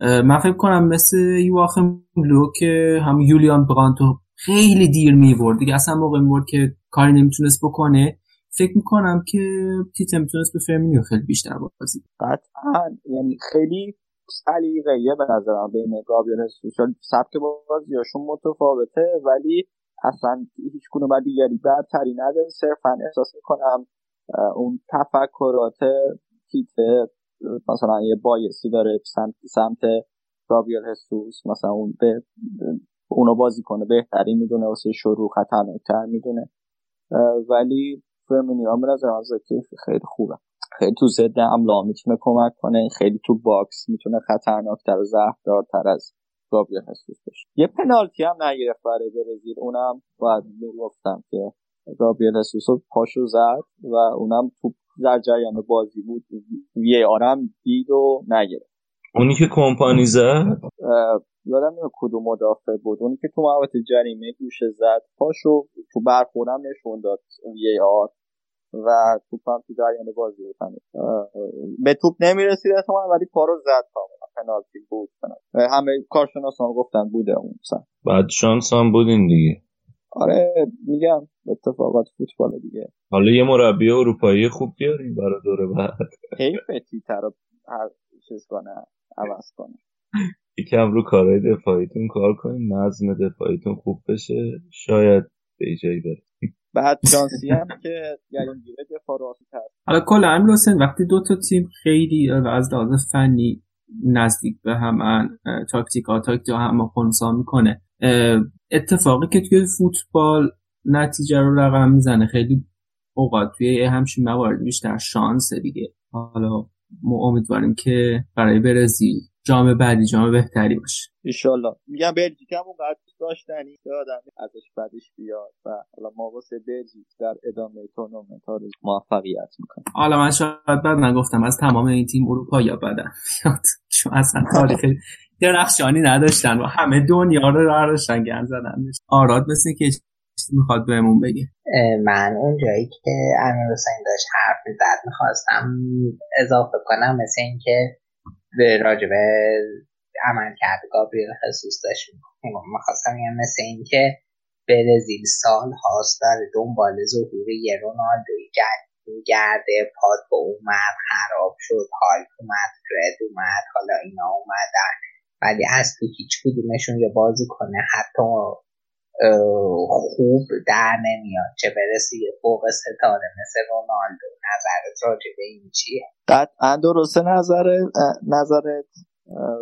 من فکر کنم مثل یواخم لو که هم یولیان برانتو خیلی دیر می‌برد. دیگه اصلا موقع می‌برد که کاری نمی‌تونست بکنه. فکر می‌کنم که تیت می‌تونست به فرمینیو خیلی بیشتر بازی قطعا. یعنی خیلی سلیقه به نظرم بین گابریل هسوس و سبک بازیاشون متفاوته ولی اصلا هیچ کدوم به دیگری برتری نداره. صرفا احساس می‌کنم اون تفکرات تیته مثلا یه bias ی داره سمت سمت گابریل هسوس مثلا اون به اونو بازی کنه بهتری می‌دونه واسه شروع خطرناکتر می‌دونه. ولی فرمینیو هم به نظرم خیلی خوبه. خیلی تو ضد حمله می‌تونه کمک کنه خیلی تو box می‌تونه خطرناکتر و زهردارتر از گابریل هسوس بشه یه پنالتی هم نگرفت برای برزیل اونم باید می‌گفتم که گابریل هسوس پاشو زد و اونم تو در جریان بازی بود VAR م دید و نگرفت. اونی که کمپانی زد؟ یادم نمیاد کدوم مدافع بود. اونی که تو محوطه جریمه گوشه زد پاشو تو برخورم نشون داد وی آر. و توپم تو جریان بازی بود. به توپ نمی‌رسید احتمالا ولی پارو زد کاملا پنالتی بود. همه کارشناسان گفتن بوده اون سن. بعد شانس هم بودین دیگه. آره میگم اتفاقات فوتبال دیگه. حالا یه مربی اروپایی خوب بیاریم برای دوره بعد. حیف تیتر رو هر چیز کنه عوض کنه. یکم رو کارهای دفاعیتون کار کنیم نظم دفاعیتون خوب بشه شاید به جایی بره بعد جانسی هم که یعنی گیره دفاع هست حالا کل امیر حسین وقتی دو تا تیم خیلی از لحاظ فنی نزدیک به هم تاکتیک ها تاکتیک هم خونسا می‌کنه اتفاقی که توی فوتبال نتیجه رو رقم می‌زنه. خیلی اوقات توی همچین موارد بیشتر شانس دیگه. حالا ما امیدواریم که برای برزیل جام بعدی جام بهتری باشه. ایشالله میگم بلژیک هم اونقدر داشتنی دادم ازش بعدش بیاد و حالا ما واسه بلژیک در ادامه تورنمنت ها موفقیت می‌کنیم. حالا من شاید بعد نگفتم از تمام این تیم اروپا یا بدن چون اصلا تاریخ درخشانی نداشتن و همه دنیا رو داشتن گن زدن آراد مثل که می‌خواد بهمون بگه. من اون جایی که امیر حسین داشت حرف می‌زد می‌خواستم اضافه کنم مثل اینکه به راجبه عمل کرده گابریل خصوص داشت می‌خواستم یه مثل اینکه برزیل سال هاست داره دنبال ظهور یه رونالدوی گرده پاد اومد خراب شد حال اومد فرد اومد حالا اینا اومدن. ولی از تو هیچ کدومشون یه بازی کنه. حتی خوب در نمیاد. چه برسی یه فوق ستاره مثل رونالدو. نظرت راجع به این چیه؟ قطعا درسته نظر نظرت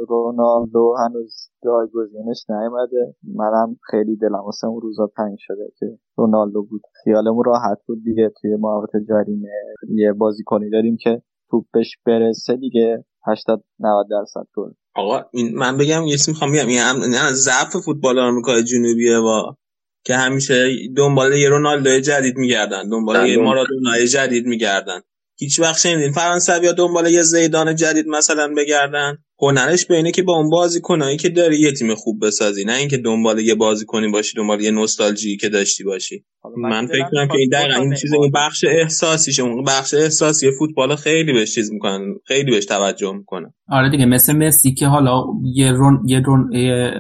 رونالدو هنوز جایگزینش نیومده. منم خیلی دلم واسه اون روزا تنگ شده که رونالدو بود. خیالمون راحت بود دیگه توی محوطه جریمه. یه بازیکنی داریم که توپش برسه دیگه. 80 90 درصد گل. آقا این من بگم یه اسم می‌خوام بگم. این هم نه ضعف فوتبال آمریکای جنوبیه با که همیشه دنبال یه رونالدو جدید میگردن دنبال یه مارادونا جدید میگردن. هیچ وقت شنیدین فرانسوی یا دنبال یه زیدان جدید مثلا بگردن؟ هنرش به اینه که با اون بازیکنایی که داری یه تیم خوب بسازی نه اینکه دنبال یه بازیکنی باشی دنبال یه نوستالژی که داشتی باشی. من فکر کنم که این دقیقا این چیز اون بخش احساسیشه اون بخش احساسی فوتبال خیلی بهش چیز می‌کنن خیلی بهش توجه می‌کنن. آره دیگه مثل مسی که حالا یه رون یه رون یه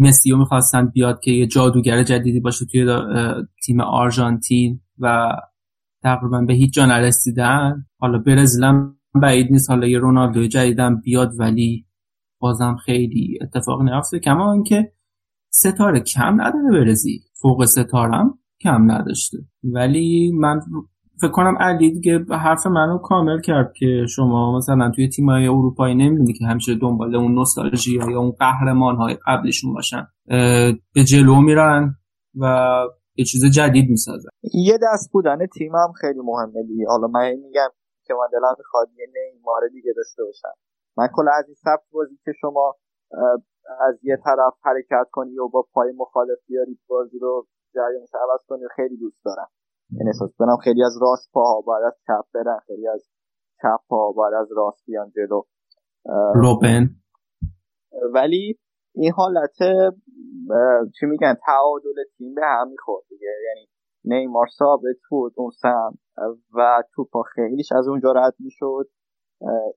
مسی رو می‌خواستن بیاد که یه جادوگر جدیدی باشه توی تیم آرژانتین و تقریبا به هیچ جا نرسیدن. حالا برزیلم بعید نیست. حالا یه رونالدو جدیدم بیاد ولی بازم خیلی اتفاق نیافته کما اینکه ستاره کم نداره برزیل فوق ستارم کم نداشته. ولی من فکر کنم علی دیگه حرف منو کامل کرد که شما مثلا توی تیمای اروپایی نمی‌بینی که همیشه دنبال اون نوستالژی یا اون قهرمان های قبلشون باشن. به جلو میرن و یه چیز جدید می‌سازن. یه دست بودن تیم هم خیلی مهمه دیگه. حالا من میگم که من دلم می‌خواد یه نیمار دیگه داشته باشم من کلا از این سبت بازی که شما از یه طرف حرکت کنی و با پای مخالف بیاری بازی رو جریانش عوض کنی خیلی دوست دارم. این یعنی احساس کنم خیلی از راست پاها باید از چپ برن خیلی از چپ پاها باید از راست بیان جلو. روبن. ولی این حالت چی میگن تعادل تیم به هم می‌خورد دیگه. یعنی نیمار ثابت بود اون سم و توپا خیلیش از اونجا رد می‌شد.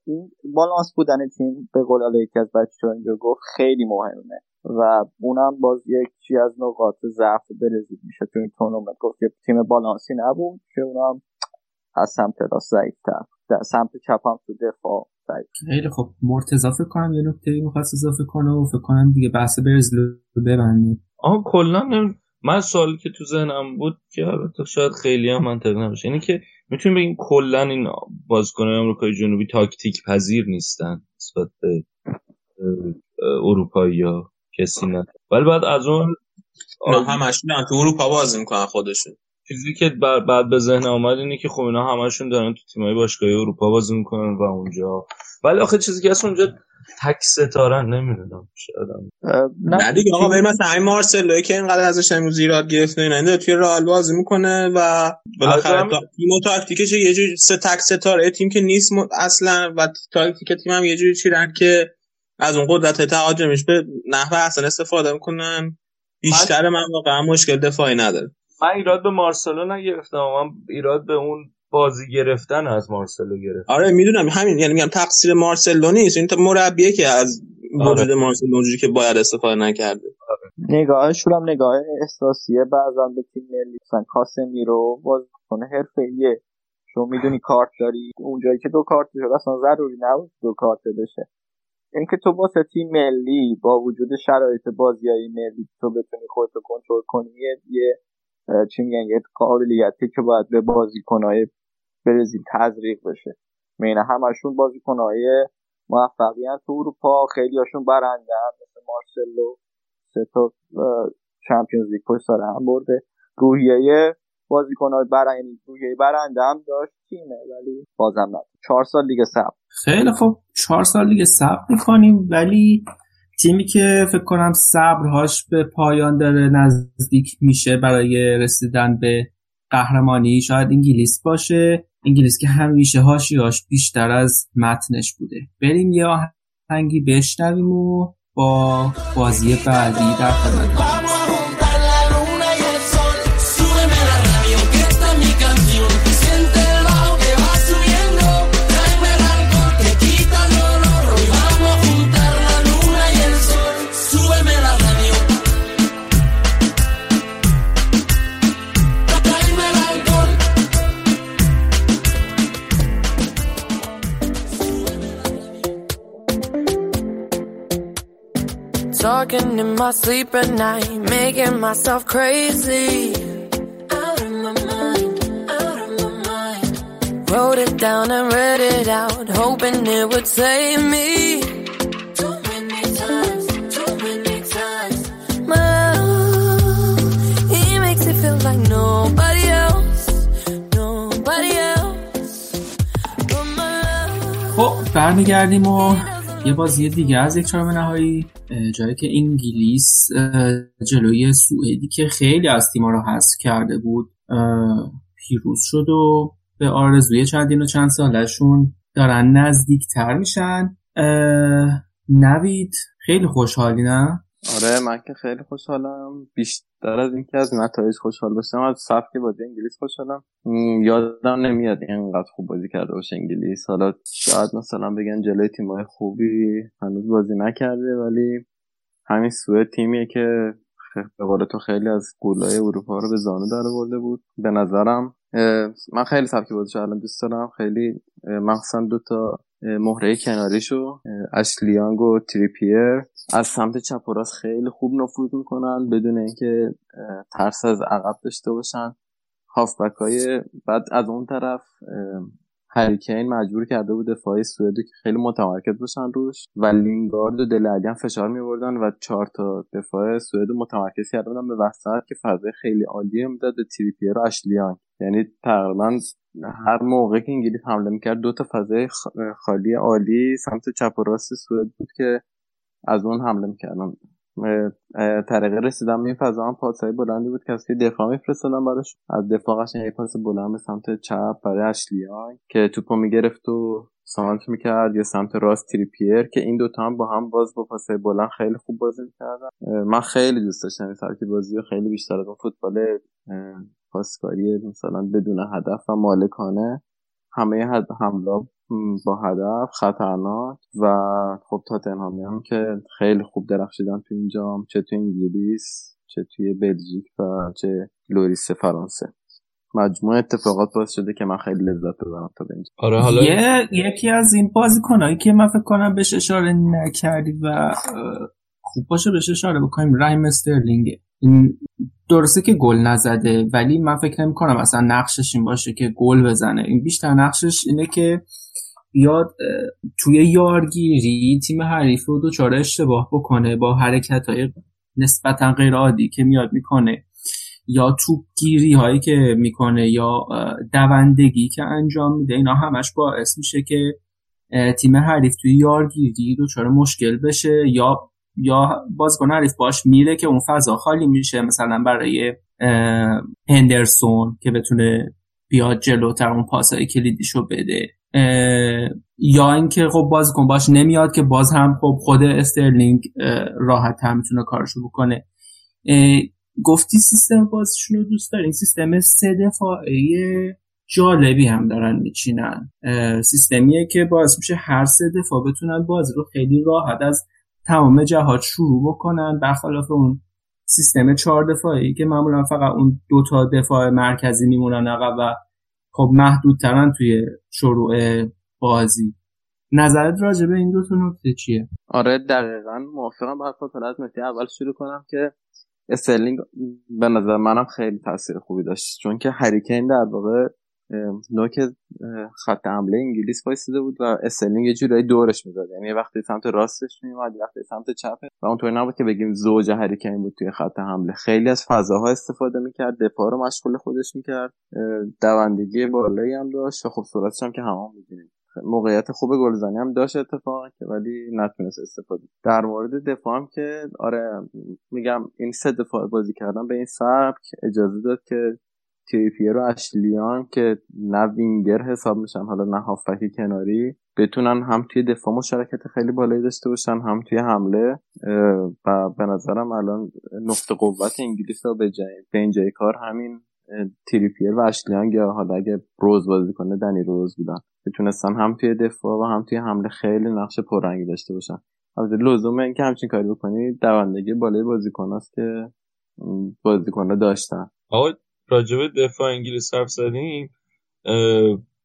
این بالانس بودن تیم به قول یکی از بچه اینجا گفت خیلی مهمه و اونم باز یکی از نقاط ضعف برزیل میشه تو این تورنمنت. گفت که تیم بالانسی نبود که اونم از سمت راست ضعیفتر. در سمت چپ هم تو دفاع خیلی خب مرتضی فکر کنم یه نکته می‌خواست اضافه کنه و فکر کنم دیگه بحث برزیل رو ببندیم. آه کلا من سوالی که تو ذهنم بود که البته شاید خیلی هم منطق نباشه اینه که می‌تونیم بگیم کلا این بازیکن‌های آمریکای جنوبی تاکتیک پذیر نیستن نسبت به اروپایی یا کسی نه. ولی بعد از اون همشون تو اروپا بازی می‌کنن خودشون. چیزی که بعد به ذهن آمد اینه که خب اینا همشون دارن تو تیمای باشگاهی اروپا بازی می‌کنن و اونجا ولی آخه چیزی که اصلا اونجا تک ستاره نمی‌دونم نه. دیگه آقا بریم مثلا این مارسلو که اینقدر ازش امروز ایراد گرفته اینا توی رئال بازی می‌کنه و بالاخره تیم و تاکتیکش یه جوری سه تک ستاره تیم که نیست اصلا و تاکتیک تیم هم یه جوری چیرن که از اون قدرت تهاجمیش به نحو احسن استفاده می‌کنن. بیشتر من واقعا مشکل دفاعی نداره. من ایراد به مارسلو نگرفتم من ایراد به اون بازی گرفتن از مارسلو گرفت. آره می‌دونم. همین یعنی میگم تقصیر مارسلو نیست. این مربیه که از وجود مارسلو اونجوری که باید استفاده نکرده. نگاهشون هم نگاه احساسیه. بعضا به تیم ملی مثلا کاسمیرو بازیکن حرفه‌ایه شما می‌دونی کارت داری؟ اونجایی که دو کارت شد اصلا ضروری نبود دو کارت بشه. اینکه تو واسه تیم ملی با وجود شرایط بازی های ملی تو بتونی خودتو کنترل کنی یه چی میگن یه قابلیتی که باید به بازیکنهای برزیل تزریق بشه. مینه همشون بازیکنهای موفقی تو اروپا خیلی هاشون برنده هم مثل مارسلو سه تا چمپیونز لیگ پشت هم برده. روحیه بازیکنهای برنده روحیه برنده هم داشت تیمه ولی بازم نه چهار سال دیگه صبر خیلی خوب. چهار سال دیگه صبر می‌کنیم ولی تیمی که فکر کنم صبرهاش به پایان داره نزدیک میشه برای رسیدن به قهرمانی شاید انگلیس باشه. انگلیس که همیشه هاشیاش بیشتر از متنش بوده. بریم یه آهنگی بشنویم و با بازی بعدی در خدمت. Talking in my sleep at night, making myself crazy. Out of my mind, out of my mind. Wrote it down and read it out, hoping it would save me. Too many times, too many times. My love, he makes it feel like nobody else, nobody else. But my love. خب برمیگردیم و یه بازی دیگه از یک چهارم نهایی جایی که انگلیس جلوی سوئدی که خیلی از تیما رو حذف کرده بود پیروز شد و به آرزوی چندین و چند سالشون دارن نزدیکتر میشن. نوید خیلی خوشحالی نه؟ آره من که خیلی خوشحالم. بیشتر از اینکه از نتایج خوشحال باشم از سبک بازی انگلیس خوشحالم. یادم نمیاد اینقدر خوب بازی کرده باشه انگلیس. حالا شاید مثلا بگن جلوی تیمای خوبی هنوز بازی نکرده ولی همین سوئد تیمیه که به قول تو خیلی از گلای اروپا رو به زانو در برده بود. به نظرم من خیلی سبک بازیش الان دوست دارم. خیلی مخصوصا دو تا مهره کناریشو اشلیانگ و تریپیر. از سمت چپ و راست خیلی خوب نفوذ می‌کنن بدون اینکه ترس از عقب داشته باشن. هافبک های بعد از اون طرف هریکین مجبور کرده بود دفاعی سوئدو که خیلی متمرکز باشن روش و لینگارد و دل فشار میوردن و چهار تا دفاع سوئد متمرکز کرده بودن به وسط که فضای خیلی عالی می‌داد به تریپیر و اشلیان یعنی تقریبا هر موقع که انگلیس حمله می‌کرد دو تا فضای خالی عالی سمت چپ و راست سوئد بود که از اون حمله می‌کردن. طریقه رسیدن این فضا هم پاسهای بلندی بود که دفاع میفرستادن براش. از دفاع قشنگ یه پاس بلند به سمت چپ برای اشلیان که توپو می‌گرفت و سانت می‌کرد. یا سمت راست تریپیر که این دوتا هم با هم باز با پاسهای بلند خیلی خوب بازی می‌کردن. من خیلی دوست داشتم این سبک بازی و خیلی بیشتر از اون فوتبال پاسکاری مثلا بدون هدف و مالکانه. همه حمله با هدف خطرناک و خب تاتنهامی هم که خیلی خوب درخشیدن تو اینجا چه تو انگلیس چه توی بلژیک و چه لوریس فرانسه. مجموع اتفاقات باعث شده که من خیلی لذت ببرم تا اینجا. آره حالا یه، یکی از این بازیکنایی که من فکر کنم بهش اشاره نکردی و خوب باشه بهش اشاره بکنیم رحیم استرلینگه درسته که گل نزده ولی من فکر نمی کنم اصلا نقشش این باشه که گل بزنه. این بیشتر نقشش اینه که بیاد توی یارگیری تیم حریف رو دوچاره اشتباه بکنه با حرکت های نسبتا غیر عادی که میاد می‌کنه یا توپگیری هایی که می‌کنه یا دوندگی که انجام میده اینا همش باعث میشه که تیم حریف توی یارگیری دچار مشکل بشه یا یا بازیکن حریف باش میره که اون فضا خالی میشه مثلا برای هندرسون که بتونه بیاد جلوتر اون پاسای کلیدیشو بده. یا اینکه خب بازیکن باش نمیاد که باز هم خب خود استرلینگ راحت هم می‌تونه کارشو بکنه. گفتی سیستم بازیشون رو دوست دارین سیستم سه دفاعی جالبی هم دارن میچینن. سیستمیه که باعث میشه هر سه دفاع بتونن بازی رو خیلی راحت از تمام جهات شروع بکنن برخلاف اون سیستم چهار دفاعی که معمولا فقط اون دو تا دفاع مرکزی میمونن عقب و خب محدودترن توی شروع بازی. نظرت راجع به این دو تا نکته چیه؟ آره دقیقا. موافقم. باید خاطر از نکته اول شروع کنم که استرلینگ به نظر منم خیلی تاثیر خوبی داشت. چون که هری کین در واقع نوک خط حمله انگلیس وایساده بود و استرلینگ یه جورایی دورش می‌داد یعنی وقتی سمت راستش میومد وقتی سمت چپه و اونطوری نبود که بگیم زوج هری کین بود توی خط حمله. خیلی از فضاها استفاده می‌کرد دفاع رو مشغول خودش می‌کرد. دوندگی بالایی هم داشت. خب سرعتش هم که همه می‌دونیم. موقعیت خوب گلزنی هم داشت اتفاقا که ولی نتونست استفاده در مورد دفاع هم که آره میگم این سه دفاع بازی کردن به این سبک اجازه داد که تریپیر و اشلیان که نه وینگر حساب میشن حالا نه هافبک کناری. بتونن هم توی دفاع مشارکت خیلی بالایی داشته باشن هم توی حمله. و به نظرم الان نقطه قوت انگلیس رو به, به این جای کار همین تریپیر و اشلیانگ یا حالا اگه روز بازی کنه دنی روز بودن. بتونستن هم توی دفاع و هم توی حمله خیلی نقش پررنگی داشته باشن. البته لزوم اینکه همچین کاری بکنی دوندگی بالای بازیکن است که بازیکن داشتن. آقا راجب دفاع انگلیس حرف زدیم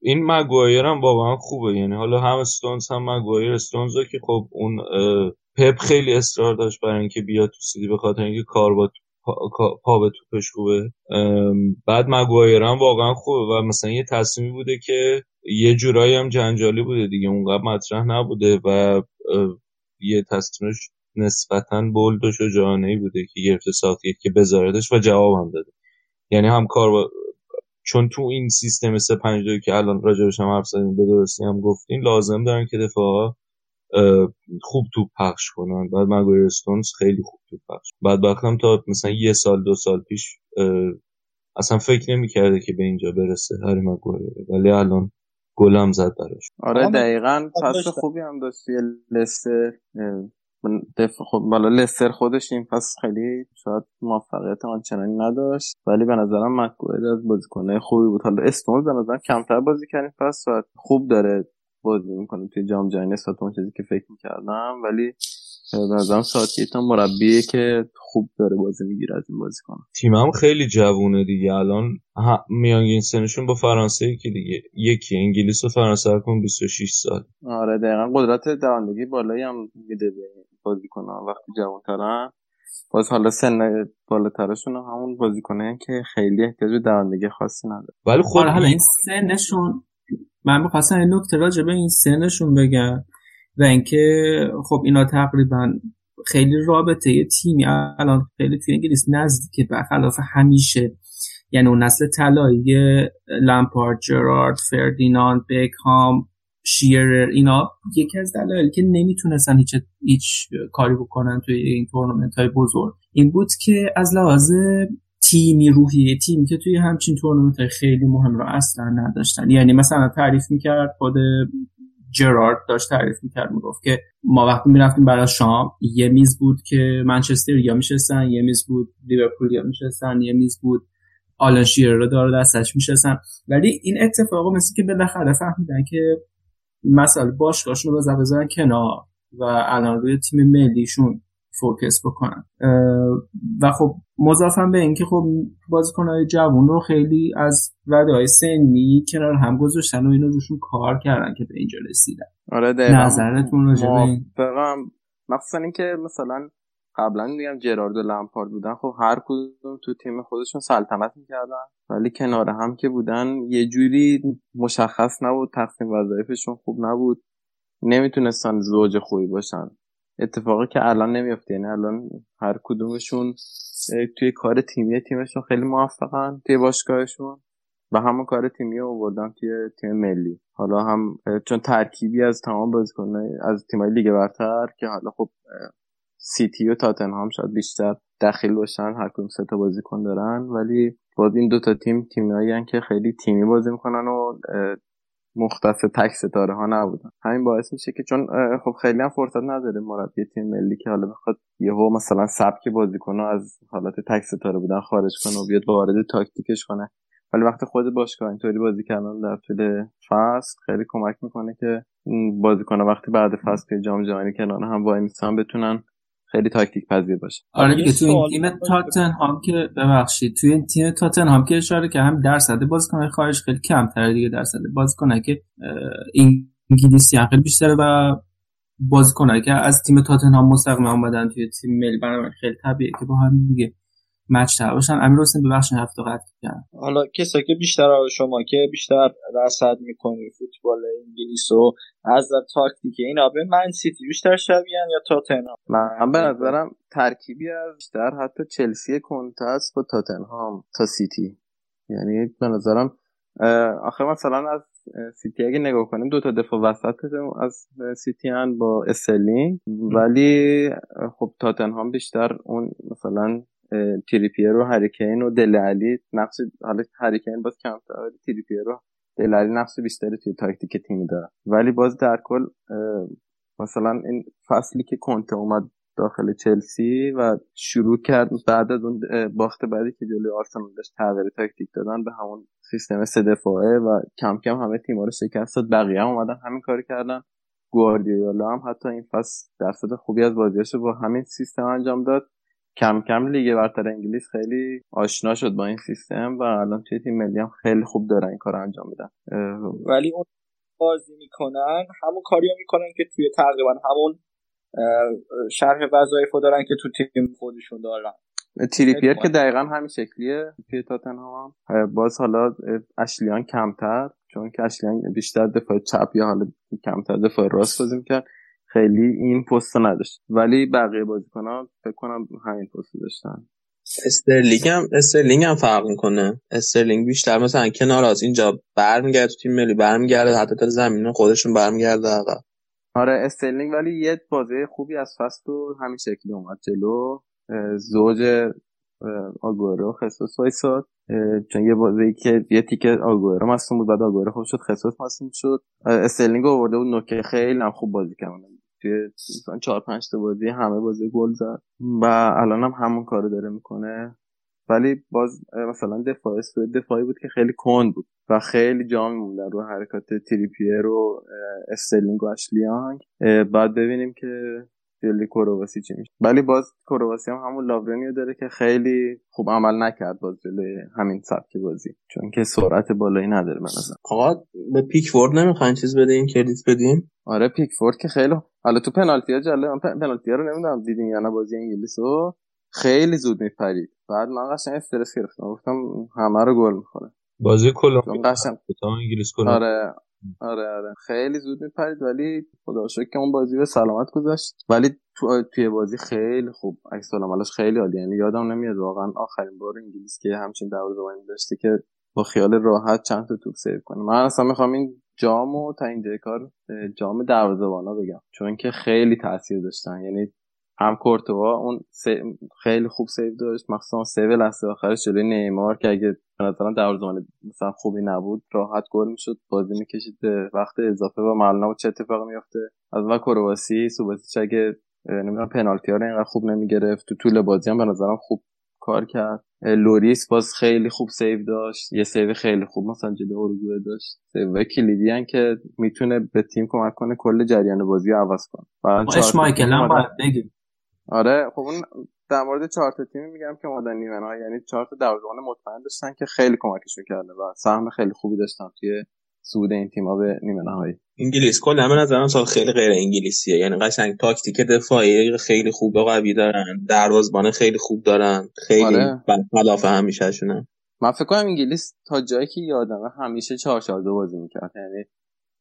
این مگوایر هم واقعا خوبه. یعنی حالا هم استونز هم مگوایر استونز که خب اون پپ خیلی اصرار داشت برای اینکه بیاد تو سیدی به خاطر اینکه کار با پا به توپش خوبه. بعد مگوایر هم واقعا خوبه و مثلا یه تصمیمی بوده که یه جورایی هم جنجالی بوده دیگه. اونقدر مطرح نبوده و یه تصمیمش نسبتا بولد و شجاعانه بوده که گرفته ساختیت که بذاردش و جواب هم داده. یعنی هم کار با... چون تو این سیستم 352 که الان راجبش هم حرف زدیم به درستی هم گفتین لازم دارن که دفاع خوب توپ پخش کنن. بعد مگویر استونز خیلی خوب توپ پخش بعد وقتم تا مثلا یه سال دو سال پیش اصلا فکر نمی‌کرده که به اینجا برسه هری مگویر ولی الان گلم زد براش. آره دقیقا فصل خوبی هم داشت لستر. دفع خود بالا لستر خودش این پس خیلی شاید موفقیت آنچنانی نداشت. ولی به نظرم مکگوید از بازیکنه خوبی بود. حالا استونز به نظرم کمتر بازی کردیم پس خوب داره بازی می‌کنه. توی جام جهانی نسبت اون چیزی که فکر می‌کردم. ولی به نظرم ساعتیت مربیه که خوب داره بازی می‌گیره از این بازی کنه تیمم خیلی جوونه دیگه. الان میانگین سنشون با فرانسه که دیگه. یکی انگلیس و فرانسه کن 26 سال. آره دقیقا قدرت دوندگی بالایی هم میده به بازی کنه. وقتی جوانترن باز حالا سن بالاترشون همون بازیکنه که خیلی احتیاج به دوندگی خاصی نداره. ولی خب حالا این سنشون من می‌خواستم این نکته راجع به این سنشون بگم و اینکه خب اینا تقریبا خیلی رابطه تیمی الان خیلی توی انگلیس نزدیکه برخلاف همیشه. یعنی اون نسل طلایی لامپارد جرارد فردیناند بکهام شیرر اینا. یکی از دلایلی که نمی‌تونستن هیچ هیچ کاری بکنن توی این تورنمنت های بزرگ این بود که از لحاظ تیمی روحیه تیمی که توی همچین تورنمنت های خیلی مهم رو اصلا نداشتن. یعنی مثلا تعریف می‌کرد خود جرارد داشت تعریف می‌کرد می‌گفت که ما وقتی می‌رفتیم برای شام یه میز بود که منچستر یا میشستن یه میز بود لیورپول یا میشستن یه میز بود آلن شیرر رو داره دستش میشستن. ولی این اتفاق مثل که بالاخره فهمیدن که مثلا باشگاهشون رو بذارن کنار و الان روی تیم ملیشون فوکس بکنن. و خب مضافم به اینکه خب بازیکنهای جوون رو خیلی از وعده های سنی کنار هم گذاشتن و اینو روشون کار کردن که به اینجا رسیدن. آره نظرتون راجع به این؟ مخصوصا اینکه مثلا قبلا میگم جرارد و لمپارد بودن. خب هر کدوم تو تیم خودشون سلطنت می‌کردن. ولی کنار هم که بودن یه جوری مشخص نبود تقسیم وظایفشون خوب نبود. نمی‌تونستن زوج خوبی باشن. اتفاقی که الان نمیفته یعنی الان هر کدومشون توی کار تیمی تیمشون خیلی موفقن توی باشگاهشون. و همون کار تیمی رو بردن توی تیم ملی. حالا هم چون ترکیبی از تمام بازیکن‌های از تیمای لیگ برتر که حالا خب سیتی و تاتنهام شاید بیشتر دخیل باشن هر کدوم سه تا بازیکن دارن. ولی باز این دوتا تیم تیمیایی که خیلی تیمی بازی می‌کنن و مختص تک ستاره ها نبودن. همین باعث میشه که چون خب خیلی هم فرصت نداره مربی تیم ملی که حالا بخواد یهو مثلا سبک بازیکن از حالت تک ستاره بودن خارج کنه و بیاد وارد تاکتیکش کنه. ولی وقتی خود باشگاه اینطوری بازی کردن در طول فصل خیلی کمک می‌کنه که بازیکن وقتی بعد فصل که جام جهانی کنار هم وای میسن بتونن خیلی تاکتیک پذیر باشه. آره دیگه تو این تیم تاتنهام که ببخشید توی این تیم تاتنهام که اشاره که هم درصد بازیکن خارج خیلی کمتره دیگه درصد بازیکن که انگلیسی خیلی بیشتره و بازیکن که از تیم تاتنهام مستقیم اومدن توی تیم ملی خیلی طبیعیه که با هم دیگه match تر باشن امیر حسین ببخشید حرفتو قطع کردم. حالا کسایی که بیشتر شما که بیشتر رصد می‌کنی فوتبال انگلیس و از تاکتیک اینا به من سیتی بیشتر شبیهن یا تاتنهام؟ من به نظرم ترکیبی از بیشتر حتی چلسی کنته است با تاتنهام تا سیتی. یعنی به نظرم آخر مثلا از سیتی اگه نگاه کنیم دو تا دفاع وسط از سیتی هن با استرلینگ ولی خب تاتنهام بیشتر اون مثلا تریپیر و هری کین و دله الی نقش حالا هری کین باز کمتر ولی تریپیر و دله الی نقش بیشتری توی تاکتیک تیم داره. ولی باز در کل مثلا این فصلی که کنته اومد داخل چلسی و شروع کرد بعد از اون باخت بعدی که جلوی آرسنال داشت تغییر تاکتیک دادن به همون سیستم سه دفاعه و کم کم همه تیم‌ها رو شکست داد. بقیه هم اومدن همین کاری کردن. گواردیولا هم حتی این فصل درصد خوبی از بازیاشو با همین سیستم انجام داد. کم کم لیگ برتر انگلیس خیلی آشنا شد با این سیستم و الان توی تیم ملی هم خیلی خوب دارن این کار انجام میدن. ولی اون بازی می‌کنن همون کاری می‌کنن که توی تقریبا همون شرح وظایف دارن که تو تیم خودشون دارن. تریپیر که دقیقا همین شکلیه. توی تاتنهام باز حالا اشلی یانگ کمتر چون که اشلی یانگ بیشتر دفاع چپ یا حالا کمتر دفاع راست بازی می‌کرد. خیلی این پست نداشت. ولی بقیه بازیکنان فکر کنم همین پست داشتن. استرلینگ هم استرلینگ هم فرق می‌کنه. استرلینگ بیشتر مثلا کنار از اینجا برمیگرده تو تیم ملی برمیگرده حتی تا زمین خودشون برمیگرده آقا آره استرلینگ ولی یه بازی خوبی از فصل تو همین شکلی اومد جلو. زوج آگوئرو خسوس وایساد. چون یه بازی که یه تیکه آگوئرو مصدوم بود بعد آگوئرو خوب شد خسوس مصدوم شد. استرلینگ آورده بود نوک خیلی هم خوب بازی کرد. توی مثلا چهار پنج تا بازی همه بازی گل زد و الان هم همون کارو داره می‌کنه. ولی باز مثلا دفاع سوئد دفاعی بود که خیلی کند بود و خیلی جا موندن رو حرکات تریپیر و استرلینگ و اشلی یانگ. بعد ببینیم که جلوی کرواسی چی میشه؟ ولی باز کرواسی هم همون لاورنو داره که خیلی خوب عمل نکرد باز جلوی همین سبک بازی چون که سرعت بالایی نداره به نظر آقا به پیکفورد نمی‌خواین چیز بدین credit بدین؟ آره پیکفورد که خیلی حالا تو پنالتی ها جلوی پنالتی ها رو نمی‌دونم دیدین یا نه بازی انگلیس رو خیلی زود میپرید. بعد من قشنگ استرس گرفتم. گفتم همه رو گل می‌خوره. بازی کلمبیا. قشنگ انگلیس آره. آره آره. خیلی زود میپرید ولی خدا شکر که اون بازی به سلامت گذاشت ولی تو توی بازی خیلی خوب عکس العملش خیلی عالی یعنی یادم نمیاد واقعا آخرین بار انگلیس که همچین دروازه‌بانی داشته که با خیال راحت چند تا توپ سیو کنه. من اصلا می‌خوام این جامو تا اینجای کار جام دروازه‌بانا بگم. چون که خیلی تاثیر داشتن. یعنی هم کورتوا اون خیلی خوب سیو داشت. مخصوصا سیو لحظه آخرش جلوی نیمار که اگه مثلا دروازه‌بان مثلا خوبی نبود راحت گل می‌شد. بازی می‌کشید به وقت اضافه و معلوم چه اتفاقی میفته از و کرواسی سوباسیچ اگه نمی‌دونم پنالتی ها رو اینقدر خوب نمی‌گرفت. تو طول بازی هم به نظرم خوب کار کرد. لوریس باز خیلی خوب سیو داشت. یه سیو خیلی خوب مثلا جلوی اروگوئه داشت. سیو کلیدی که می‌تونه به تیم کمک کنه کل جریان بازی رو عوض کنه. مایکل هم باید بگیم. آره خب اون در مورد چهار تا تیمی میگم که اومدن نیمه نهایی یعنی چهار تا دروازه‌بان مطمئن داشتن که خیلی کمکشون کرده و سهم خیلی خوبی داشتن توی صعود این تیم‌ها به نیمه نهایی انگلیس کلا به نظرم سال خیلی غیر انگلیسیه. یعنی قشنگ تاکتیک دفاعی خیلی خوب و قوی دارن دروازه‌بان خیلی خوب دارن خیلی آره. همیشه شونن من فکر کنم انگلیس تا جایی که یادمه همیشه 4 4 2 بازی می‌کرد. یعنی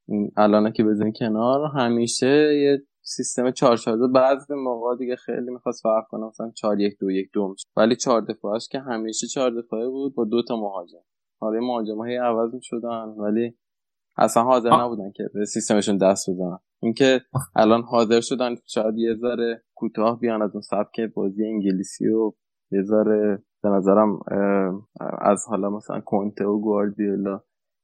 این الان که بزنین کنار همیشه یه سیستم 4 4 2 بعضی موقع دیگه خیلی می‌خواست فرق کنه مثلا 4 1 2 1 2 میشه ولی 4 دفاعش که همیشه 4 دفاعه بود با دو تا مهاجم. حالا مهاجم‌ها هی عوض می‌شدن ولی اصلا حاضر نبودن که به سیستمشون دست بزنن. اینکه الان حاضر شدن شاید یه ذره کوتاه بیان از اون سبک بازی انگلیسی و یه ذره به نظرم از حالا مثلا کنته و گواردیولا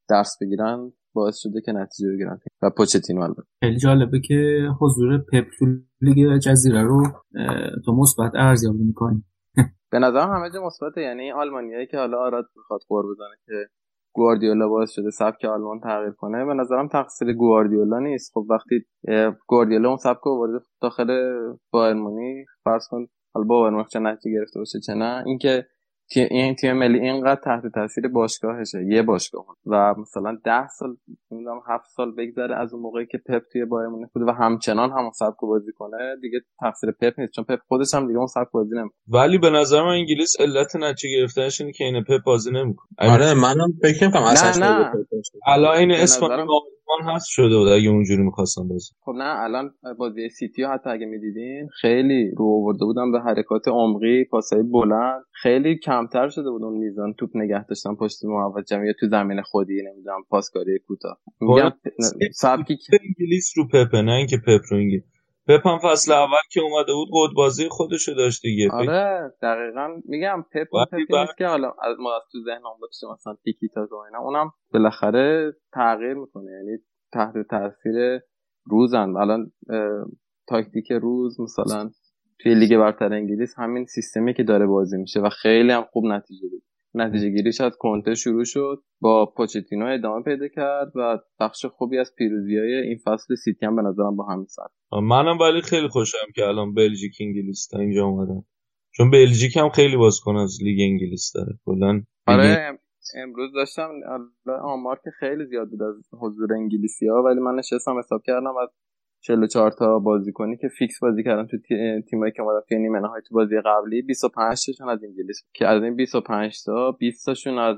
درس بگیرن باعث شده که نتیجه بگیرن و پوچتینو البته. خیلی جالبه که حضور پپ تو لیگ جزیره رو تو مثبت ارزیابی می‌کنی به نظرم همه جا مثبته یعنی آلمانیایی که حالا آراد می‌خواد قور بزنه که گواردیولا باعث شده سبک آلمان تغییر کنه به نظرم تقصیر گواردیولا نیست. خب وقتی گواردیولا اون سبک رو وارد داخل بایر مونیخ فرض کن حالا بایر مونیخ چه نتیجه گرفته باشه چه نه. اینکه این تیم ملی اینقدر تحت تاثیر باشگاهشه یه باشگاه. و مثلا ده سال نمی‌دونم هفت سال بگذره از اون موقعی که پپ توی بایر مونیخ بوده و همچنان همون سبک بازی کنه دیگه تقصیر پپ نیست. چون پپ خودش هم دیگه اون سبک بازی نمی‌کنه. ولی به نظر من انگلیس علت نتیجه گرفتنش اینه که این پپ بازی نمی‌کنه. آره منم فکر نمی‌کنم اصلا نه الان این اسپانیا آلمان هست؟ شده بود اگه اونجوری می‌خواستن بازی خب نه الان بازی سیتی ها حتی اگه می‌دیدین خیلی رو آورده بودن به حرکات عمقی پاسای بلند. خیلی کمتر شده بود اون میزان توپ نگه داشتن پشت محوطه یا تو زمین خودی نمی‌دونم پاسکاری کوتاه. میگم سبکی که انگلیس رو پپ نه اینکه پپ رو انگلیس. پپ هم فصل اول که اومده بود قد بازی خودشو داشت دیگه. آره دقیقا میگم پپ پپ که حالا از ما از تو ذهنم باشه مثلا تیکی تاک و اینا اونم بالاخره تغییر می‌کنه. یعنی تحت تاثیر روزن. الان تاکتیک روز مثلا توی لیگ برتر انگلیس همین سیستمی که داره بازی میشه و خیلی هم خوب نتیجه داد نتیجه گیریش از کنته شروع شد با پوچتینو ادامه پیدا کرد و بخش خوبی از پیروزی های این فصل سیتی هم به نظرم با همین سر منم ولی خیلی خوشحالم که الان بلژیک انگلیس تا اینجا اومدن. چون بلژیک هم خیلی بازیکن از لیگ انگلیس داره. کلا آره ام- امروز داشتم حالا آمار که خیلی زیاد بود از حضور انگلیسی ها ولی من نشستم حساب کردم از 44 تا بازیکنی که فیکس بازی کردن تو تی- تیمایی که اومدن توی نیمه نهایی تو بازی قبلی. 25 تاشون از انگلیس. که از این 25 تا 20 تاشون از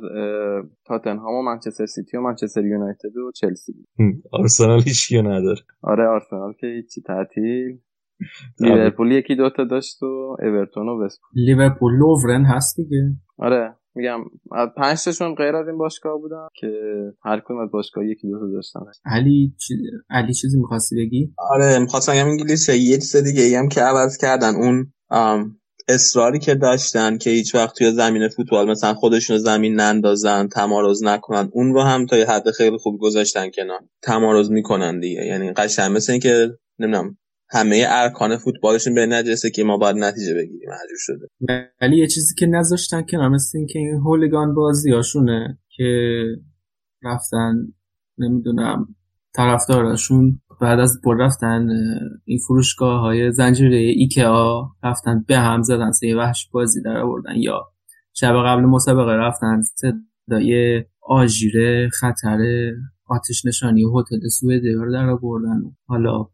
تاتنهام و منچستر سیتی و منچستر یونایتد و چلسی. بود آرسنال هیچکیو نداره. آره آرسنال که هیچی تعطیل. لیورپول یکی دوتا داشت و اورتون و وست لیورپول لوورن هست دیگه. آره. میگم از پنج تاشون غیر از این باشگاه بودن که هر کدوم از باشگاه یکی دو تا داشتن. علی چی... علی چیزی می‌خواستی بگی؟ آره می‌خواستم بگم انگلیس یه چیز دیگه هم که عوض کردن اون آم، اصراری که داشتن که هیچ وقت توی زمین فوتبال مثلا خودشون رو زمین نندازن تمارز نکنن اون رو هم تا یه حد خیلی خوب گذاشتن کنار. تمارز می‌کنن دیگه. یعنی قشنگ مثل این که نمی‌دونم همه ارکان فوتبالشون به نجسه که ما باید نتیجه بگیریم. مجبور شده. ولی یه چیزی که نذاشتن که مثل این که این هولیگان بازی هاشونه که رفتن نمی‌دونم طرفداراشون بعد از پر رفتن این فروشگاه های زنجیره ایکیا رفتن به هم زدن سه وحش بازی در آوردن. یا شب قبل مسابقه رفتن صدای آژیر خطر آتش نشانی هتل سوئدی رو در آوردن. حالا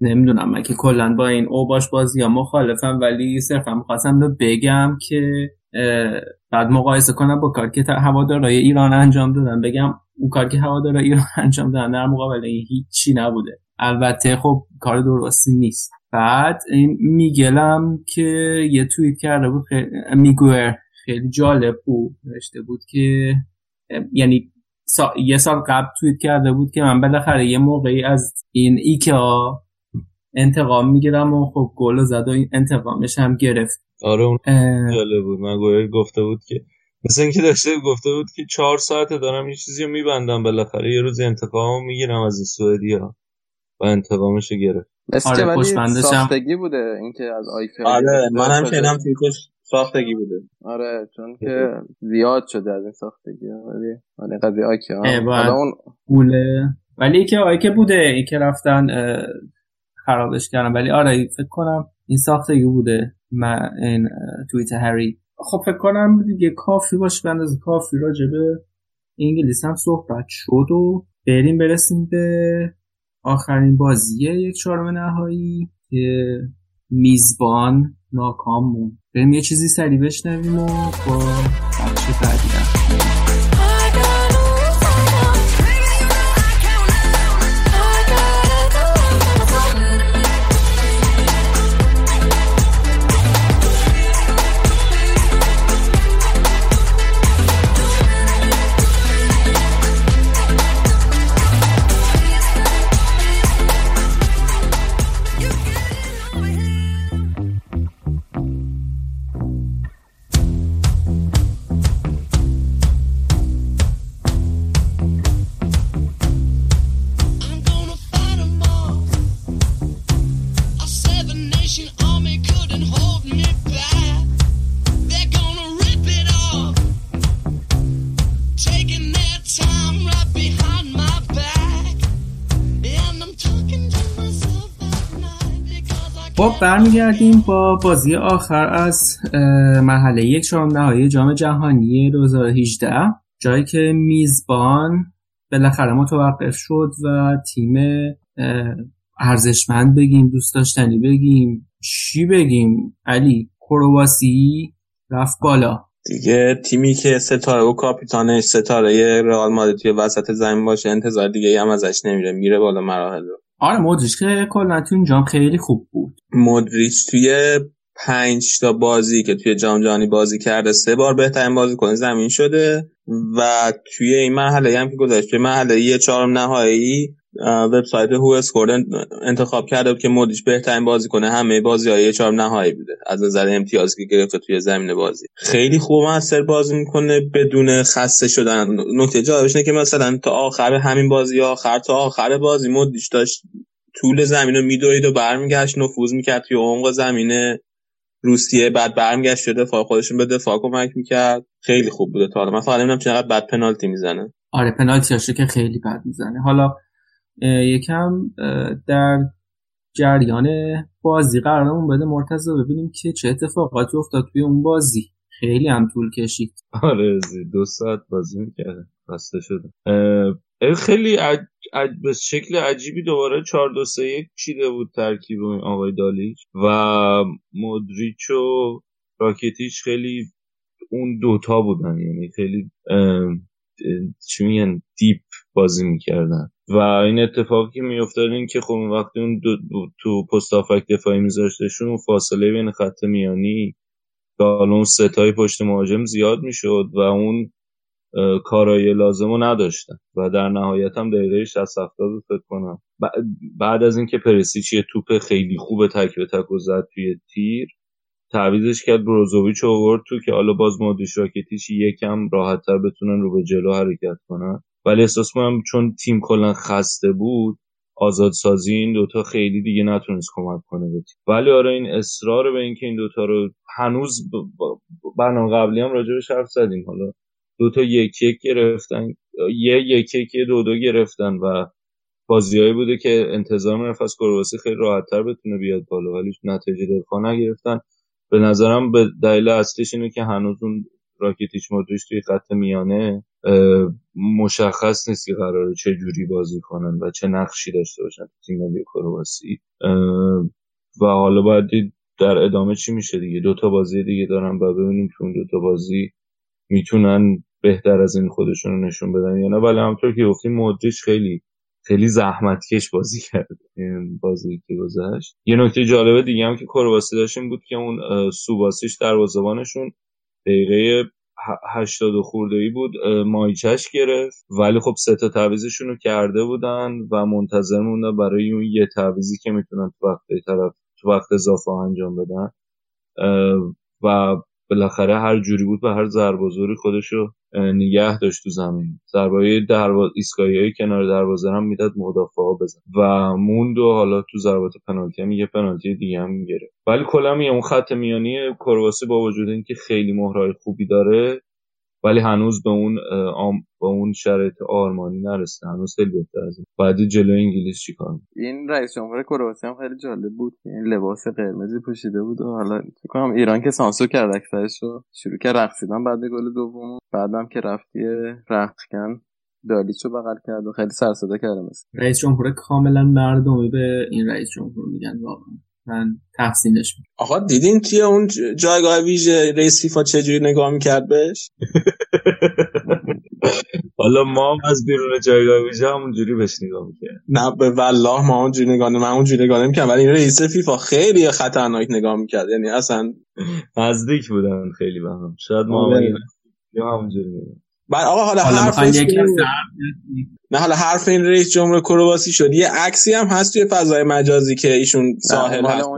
نمی‌دونم من که کلا با این اوباش بازی یا مخالفم ولی صرفا می‌خواستم رو بگم که بعد مقایسه کنم با کار که هوادارهای ایران انجام دادن. بگم اون کار که هوادارهای ایران انجام دادن در مقابل این هیچی نبوده. البته خب کار درستی نیست. بعد این میگلم که یه توییت کرده بود خیلی میگویر خیلی جالب بود نوشته بود که یعنی سا... یه سال قبل توییت کرده بود که من بالاخره یه موقعی از این ایکا انتقام می‌گیرم و خب گل زد و این انتقامش هم گرفت. آره اون جالب بود. مگویر گفته بود که مثل اینکه داشته گفته بود که چهار ساعته دارم یه چیزی رو میبندم بالاخره یه روز انتقام می‌گیرم از این سوئدیا و انتقامش رو گرفت. مثل آره، که ولی پشت بندش هم- ساختگی بوده اینکه از آیکیا آره منم. شنیدم توییتش ساختگی بوده. آره چون که زیاد شده از این ساختگی ولی ولی قضیه باید. حالا اون گوله. ولی که آی که بوده ای که رفتن خرابش کردن ولی آره فکر کنم این ساختگی بوده. من این توییت هری. خب فکر کنم دیگه کافی باشه به کافی راجبه انگلیس هم صحبت شد و بریم برسیم به آخرین بازی یک چهارم نهایی که میزبان ناکام بریم یه چیزی سریع بشنویم و با بخش بعدی برمیگردیم با بازی آخر از مرحله یک چهارم نهایی جام جهانی 2018 جایی که میزبان بالاخره متوقف شد و تیم ارزشمند بگیم دوست داشتنی بگیم. چی بگیم؟ علی کرواسی رفت بالا. دیگه تیمی که ستاره و کاپیتانش ستاره رئال مادرید توی وسط زمین باشه انتظار دیگه هم ازش نمیره میره بالا مراحل رو. آره مودریچ که کلا جام خیلی خوب بود. مودریچ توی پنج تا بازی که توی جام جهانی بازی کرده سه بار بهترین بازیکن زمین شده و توی این مرحله هم که گذاشت توی مرحله چهارم نهایی وبسایت هو اسکور انتخاب کرده که مودریچ بهترین بازی کنه همه بازی های چهار نهایی بوده. از نظر امتیازی که گرفته توی زمین بازی. خیلی خوب موثر بازی می‌کنه بدون خسته شدن. نکته جالبش اینه که مثلا تا آخر همین بازی آخر تا آخر بازی مودریچ داشت طول زمین رو میدوید و برمیگشت نفوذ می‌کرد توی عمق زمینه روسیه. بعد برمیگشت شده دفاع خودشون به دفاع کمک می‌کرد. خیلی خوب بوده تا حالا. من فقط نمی‌دونم چقدر بد پنالتی می‌زنه. آره پنالتی که خیلی بد می‌زنه. حالا یکم در جریان بازی قرارمون بده مرتضی ببینیم که چه اتفاقاتی افتاد توی اون بازی. خیلی هم طول کشید. آره دو ساعت بازی می‌کرده بسته شده خیلی عج... عج... به شکل عجیبی دوباره 4 2 3 1 چیده بود ترکیب آقای دالیچ و مودریچ و راکتیچ خیلی اون دوتا بودن. یعنی خیلی چی میگن دیپ بازی می‌کردن. و این اتفاقی که میافتاد این که خب وقتی اون دو, تو پست آفک دفاعی میذاشتشون فاصله بین خط میانی اون ستای پشت مهاجم زیاد می‌شد و اون کارایی لازم رو نداشتن. و در نهایت هم دقیقه 60 70 فکر کنم. بعد از اینکه پرسیچ یه توپ خیلی خوب تک به تک و زد توی تیر تعویزش کرد بروزوویچ آورد تو که حالا باز مودریچ راکتیش یکم راحتتر بتونن رو به جلو حرکت کنن. ولی احساس کنم چون تیم کلا خسته بود آزادسازی این دوتا خیلی دیگه نتونست کمک کنه به ولی آره این اصرار به اینکه این دوتا رو هنوز برنامه قبلی هم راجبش حرف زدیم. حالا دوتا یک یک گرفتن یه یک یک دو دو گرفتن و بازیایی بوده که انتظار می‌رفت از کرواسی خیلی راحتتر بتونه بیاد بالا ولی نتیجه دفاع نگرفتن. به نظرم به دلیل اصلیش اینه که هنوز اون راکتیچ مودریچ توی خط میانه مشخص نیست که قراره چه جوری بازی کنن و چه نقشی داشته باشن تیم ملی کرواسی. و حالا باید در ادامه چی میشه دیگه؟ دوتا بازی دیگه دارن و ببینیم که اون دوتا بازی می‌تونن بهتر از این خودشون رو نشون بدن یا نه. ولی همطور که گفتیم مودریچ خیلی خیلی زحمتکش بازی کرد بازی که گذشت. یه نکته جالبه دیگه هم که کرواسی داشتیم بود که اون سوباسیش دروازه‌بانشون دقیقه هشتاد و خورده ای بود مایچش گرفت. ولی خب سه تا تعویزشون رو کرده بودن و منتظر موندن برای اون یه تعویزی که می‌تونن تو وقت طرف تو وقت اضافه انجام بدن. و بالاخره هر جوری بود و هر ضرب زوری خودشو نگه داشت تو زمین. ضربای درواز ایستگاهی کنار دروازه هم می‌داد مدافعا بزن. و موند و حالا تو ضربات پنالتی هم یه پنالتی دیگه هم می‌گیره ولی کلا اون خط میانی کرواسی با وجود اینکه خیلی مهرای خوبی داره ولی هنوز به اون آم با اون شرایط آرمانی نرسیده. هنوز خیلی بهتر از این. بعد جلو انگلیس چیکار این رئیس جمهور کرواسی هم خیلی جالب بود. این لباس قرمزی پوشیده بود و حالا فکر کنم ایران که سانسور کرد اکثرش رو شروع کرد رقصیدن بعد گل دوم. بعدم که رفتی رختکن دالیچو بغل کرد و خیلی سر صدا کرده مثل. رئیس جمهور کاملا مردمی به این رئیس جمهور میگن واقعا. من تحسینش می‌کنم آقا دیدین توی اون جایگاه ویژه رئیس فیفا چجوری نگاه می‌کرد بهش؟ حالا ما هم از بیرون جایگاه ویژه همونجوری بهش نگاه می‌کرد نه به والله ما اونجوری نگاه من اونجوری نگاه نمی‌کردم ولی این رئیس فیفا خیلی خطرناک نگاه می‌کرد. یعنی اصلا نزدیک بودن خیلی به هم. شاید ما همونجوری نگاه بعد آقا حالا حرف نه حالا حرف این رئیس جمهور کرواسی شد. یه عکسی هم هست توی فضای مجازی که ایشون ساحل هست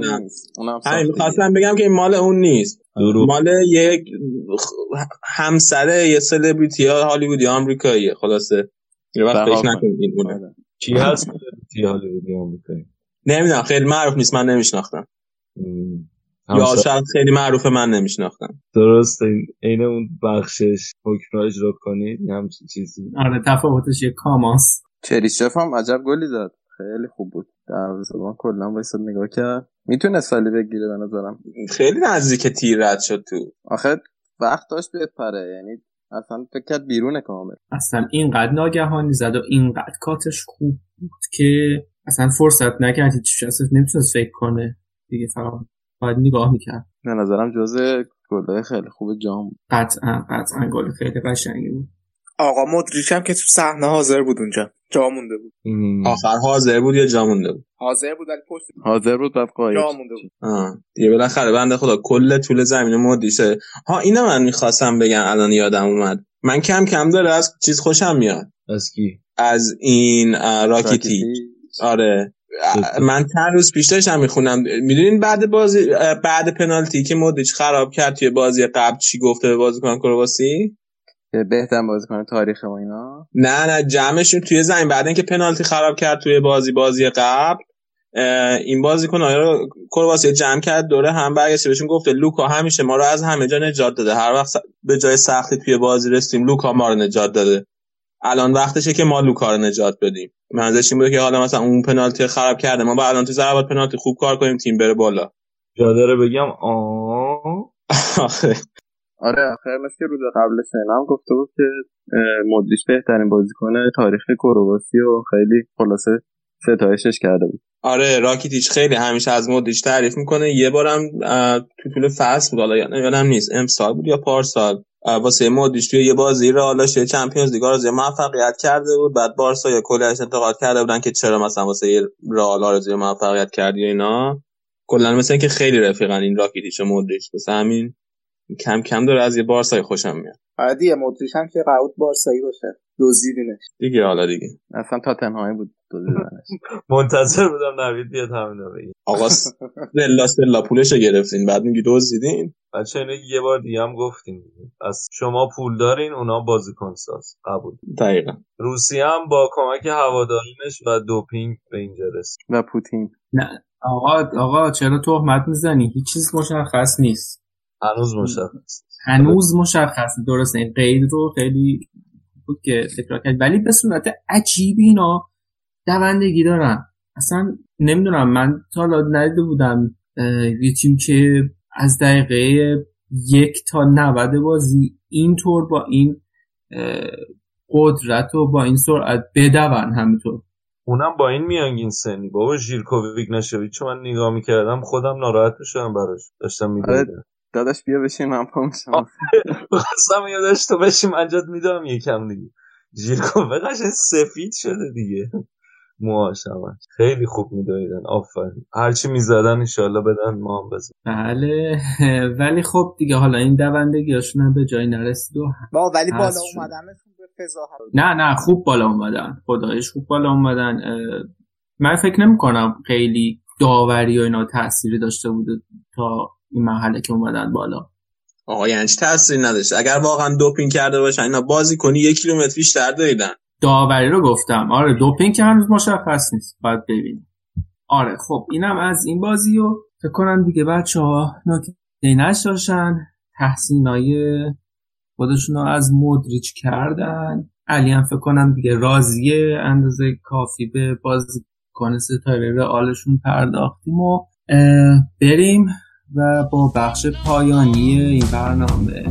همین می‌خواستم بگم که این مال اون نیست. مال یک همسره یه سلبریتی ها هالیوودی آمریکاییه خلاصه. یه وقت فکر نکنید این اونه. کی هست سلبریتی هالیوودی آمریکایی؟ نمی‌دونم خیلی معروف نیست من نمیشناختم. یا شاید خیلی معروف من نمیشناختم. درست این اون بخشش حکم اجرا کنید همچین چیزی. آره تفاوتش یه کاماس. چریشف هم عجب گلی زد. خیلی خوب بود. دروازه‌بان کلا وایساد نگاه کرد. می‌تونه سالی بگیره به نظرم. خیلی نزدیک تیر رد شد تو. آخه وقت داشت بپره یعنی اصلا فکر کرد بیرونه کامل. اصلا اینقدر ناگهانی زد و اینقدر کاتش خوب بود که اصلا فرصت نکرد هیچ نمی‌تونست فکر کنه. دیگه فقط باید نگاه می‌کرد. به نظرم جزء گلای خیلی خوب جام قطعا قطعا گل خیلی قشنگی بود. آقا مدریچ هم که تو صحنه حاضر بود اونجا. جا مونده بود. آخر حاضر بود یا جا مونده بود؟ حاضر بود ولی پشت حاضر بود بعد قاید جا مونده بود. آه. دیگه بالاخره بنده خدا کل طول زمین مدریشه ها اینو من می‌خواستم بگم الان یادم اومد. من کم کم داره از چیز خوشم میاد. از کی؟ از این راکیتی. آره. من چند روز پیش داشتم می‌خونم می‌دونین بعد بازی بعد پنالتی که مودریچ خراب کرد توی بازی قبل چی گفته به بازیکن کرواسی؟ بهترین بازیکن تاریخ ما اینا؟ نه نه جمعشون توی زمین. بعد اینکه پنالتی خراب کرد توی بازی بازی قبل این بازیکن رو کرواسی جمع کرد دوره هم برگشت بهشون گفته لوکا همیشه ما رو از همه جا نجات داده. هر وقت به جای سختی توی بازی رسیم لوکا ما رو نجات داده. الان وقتشه که ما لوکا رو نجات بدیم. منظورش این بوده که حالا مثلا اون پنالتی خراب کرده ما بعد الان تو ضربات پنالتی خوب کار کنیم تیم بره بالا. جا داره بگم آه. آخه. آره آخر مثل که روز قبل سینا هم گفته بود که اه، مدریچ بهترین بازیکن تاریخ کرواسی و خیلی خلاصه ستایشش کرده بود. آره راکیتیچ خیلی همیشه از مودریچ تعریف می‌کنه. یه بارم تو طول فصل بود حالا یادم نیست امسال بود یا پارسال. واسه مودریچ توی یه بازی رو حالا توی چمپیونز لیگ آرزوی موفقیت کرده بود. بعد بارسا یا کلش انتقاد کرده بودن که چرا مثلا واسه یه رئال آرزوی موفقیت کردی اینا. کلا مثل اینکه خیلی رفیقن این راکیتیچ و مودریچ واسه همین کم کم داره از یه بارسای خوشم میاد. آره دیگه مدریچ هم که قعود بارسایی باشه. دزدیدینش. دیگه حالا دیگه. اصلا تاتنهامی بود. منتظر بودم نوید بیاد همینو بگه. آقا سلا سلا پولشو گرفتین. بعد میگی دزدیدین بچه اینو یه بار دیگه هم گفتیم. دیگه. از شما پول دارین اونا بازیکن ساز. قبول. دقیقا. روسیه هم با کمک هوادارینش و دوپینگ به اینجا رسید. و پوتین. نه. آقا آقا چرا تهمت می‌زنی؟ هیچ چیز مشخص نیست. هنوز مشخص هنوز مشخص درسته این قید رو خیلی بود که تکرار کرد. ولی به صورت عجیبی اینا دوندگی دارن اصلا نمی‌دونم من تا حالا ندیده بودم یه تیم که از دقیقه یک تا 90 بازی اینطور با این قدرت و با این سرعت بدون همینطور. اونم با این میانگین سنی. بابا ژیرکوویک چون من نگاه می‌کردم خودم ناراحت می‌شدم براش. داشتم آره می‌دیدم داداش بیا بشین من پا میشم. قسم یادش تو بشیم انجات میدم یکم دیگه. ژیرکوویک قشنگ سفید شده دیگه. موهاش همش خیلی خوب میدویدن آفرین. هرچی می‌زدن انشالله بدن ما هم بزن. بله. ولی خب دیگه حالا این دوندگی هاشون هم به جایی نرسید و با ولی بالا. اومدنشون به فضاحت نه نه خوب بالا اومدن. خدایش خوب بالا اومدن. من فکر نمی کنم خیلی داوری و اینا تأثیری داشته بوده تا این مرحله که اومدن بالا. آقا یعنی چی تاثیری نداشت؟ اگر واقعا دوپینگ کرده باشن اینا بازی کنی یک کیلومتر بیشتر دویدن داوری رو گفتم. آره دوپینگ که هنوز مشخص نیست. باید ببینیم. آره خب اینم از این بازی و فکر کنم دیگه بچه ها نکته نشاشن تحسینای خودشون رو از مدریچ کردن. علی هم فکر کنم دیگه راضیه. اندازه کافی به بازیکن ستاره رئالشون پرداختیم و بریم و با بخش پایانی این برنامه.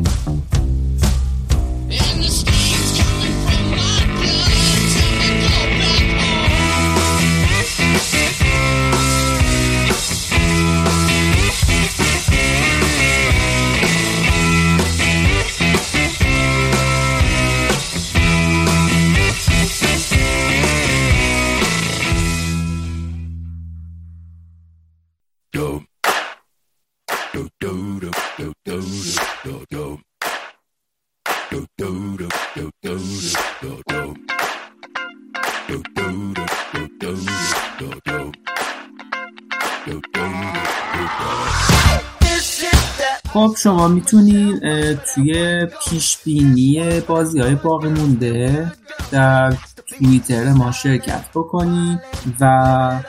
شما می‌تونید توی پیش بینی بازی های باقی مونده در توییتر ما شرکت بکنید و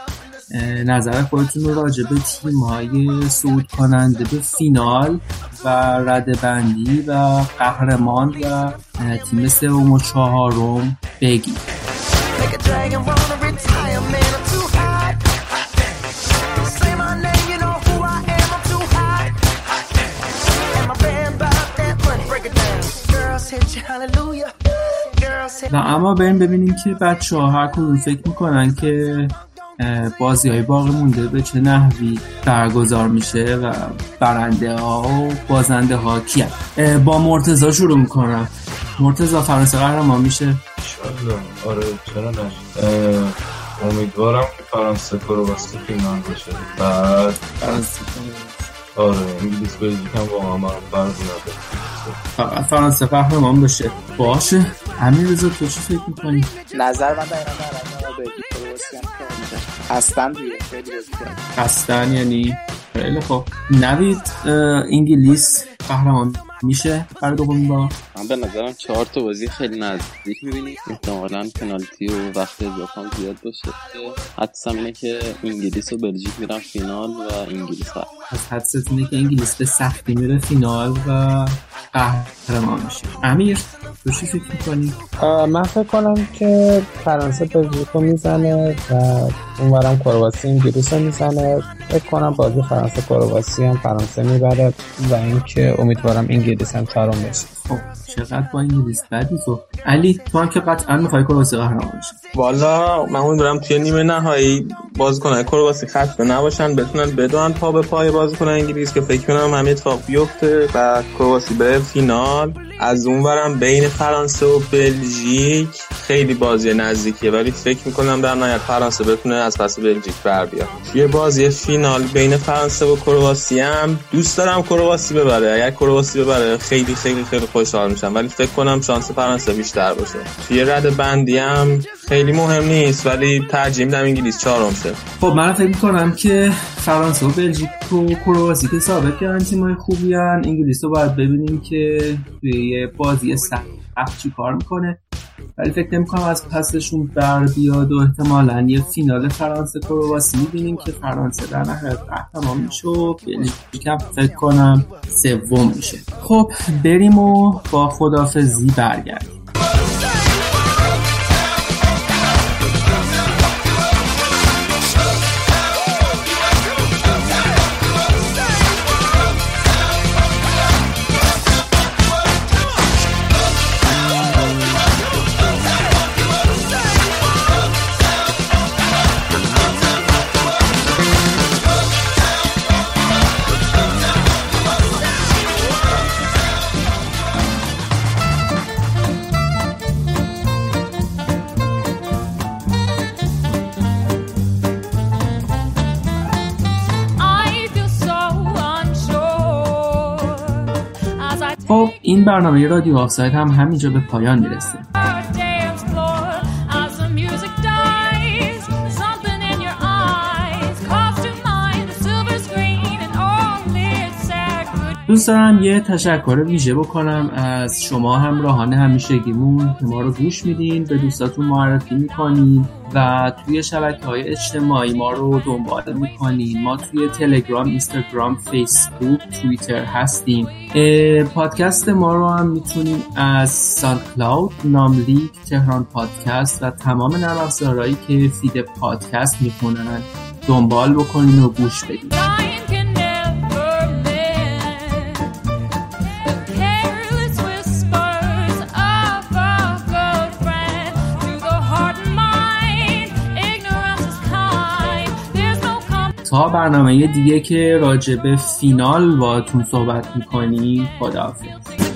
نظر خودتون رو راجع به تیم های صعود کننده به فینال و رده بندی و قهرمان و تیم سوم و چهارم بگید و اما بریم ببینیم که بچه ها هر کدوم فکر می‌کنن که بازی های باقی مونده به چه نحوی برگزار میشه و برنده ها و بازنده ها کیه با مرتزا شروع می‌کنم. مرتزا فرانسه قهرمان میشه. آره چرا نه؟ امیدوارم که فرانسه کرواسی فینال بشه بعد فرانسه. آره انگلیس بلژیک هم واقعا من فرق فقط فرانسه قهرمان بشه باشه. امیر رضا تو چی فکر می‌کنی؟ نظر من در هستن هستن یعنی؟ خیلی خوب. نوید انگلیس قهرمان. میشه؟ برای دومین بار. من به نظرم چهار تا بازی خیلی نزدیک می‌بینی احتمالا پنالتی و وقت اضافه هم زیاد باشه. حدسم اینه که انگلیس و بلژیک میرن فینال و انگلیس قهرمان از حدست اینه که انگلیس به سختی میره فینال و قهرمان میشه. امیر تو چی فکر می‌کنی؟ من فکر کنم که فرانسه بلژیک رو می‌زنه و اونورم کرواسی انگلیس رو می‌زنه. فکر کنم بازی فرانسه کرواسی هم فرانسه می‌بره و اینکه امیدوارم انگلیس چهارم بشه خب چقدر با انگلیس بدی تو علی تو هم که قطعا می‌خوای کرواسی قهرمان بشه والا من امیدوارم توی نیمه نهایی بازیکنان کرواسی خسته نباشن بتونن بدون پا به پای بازیکن انگلیس که فکر کنم همه اتفاق بیفته و کرواسی به فینال. از اونورم بین فرانسه و بلژیک خیلی بازی نزدیکیه. ولی فکر می‌کنم در نهایت فرانسه بتونه از پس بلژیک بر بیاد. یه بازی فینال بین فرانسه و کرواسی هم دوست دارم کرواسی ببره. اگر کرواسی ببره خیلی خیلی خیلی خوشحال میشم ولی فکر کنم شانس فرانسه بیشتر باشه. توی رد بندی هم خیلی مهم نیست ولی ترجیح میدم انگلیس چهارم شه. خب من فکر می‌کنم که فرانسه و بلژیک و کرواسی که ثابت کردن تیمای خوبی هن. انگلیس رو باید ببینیم که توی یه بازی سخت چی کار می‌کنه. ولی فکر نمی‌کنم از پسشون بر بیاد و احتمالا یه فینال فرانسه کرواسی می‌بینیم که فرانسه در نهایت قهرمان میشه و بلژیک هم فکر کنم سوم میشه. خب بریم و با خدافزی برگردیم. برنامه رادیو آفساید هم همینجا به پایان می‌رسه دوست دارم یه تشکر ویژه بکنم از شما همراهان همیشگیمون که ما رو گوش میدین به دوستاتون معرفی می‌کنین و توی شبکه های اجتماعی ما رو دنبال می‌کنین ما توی تلگرام، اینستاگرام، فیسبوک، توییتر هستیم. پادکست ما رو هم می‌تونین از سان کلاود، ناملیک، تهران پادکست و تمام نرم افزارهایی که فید پادکست می‌کنن دنبال بکنین و گوش بدین. تا برنامه دیگه که راجع به فینال با تون صحبت می‌کنی خداحافظ.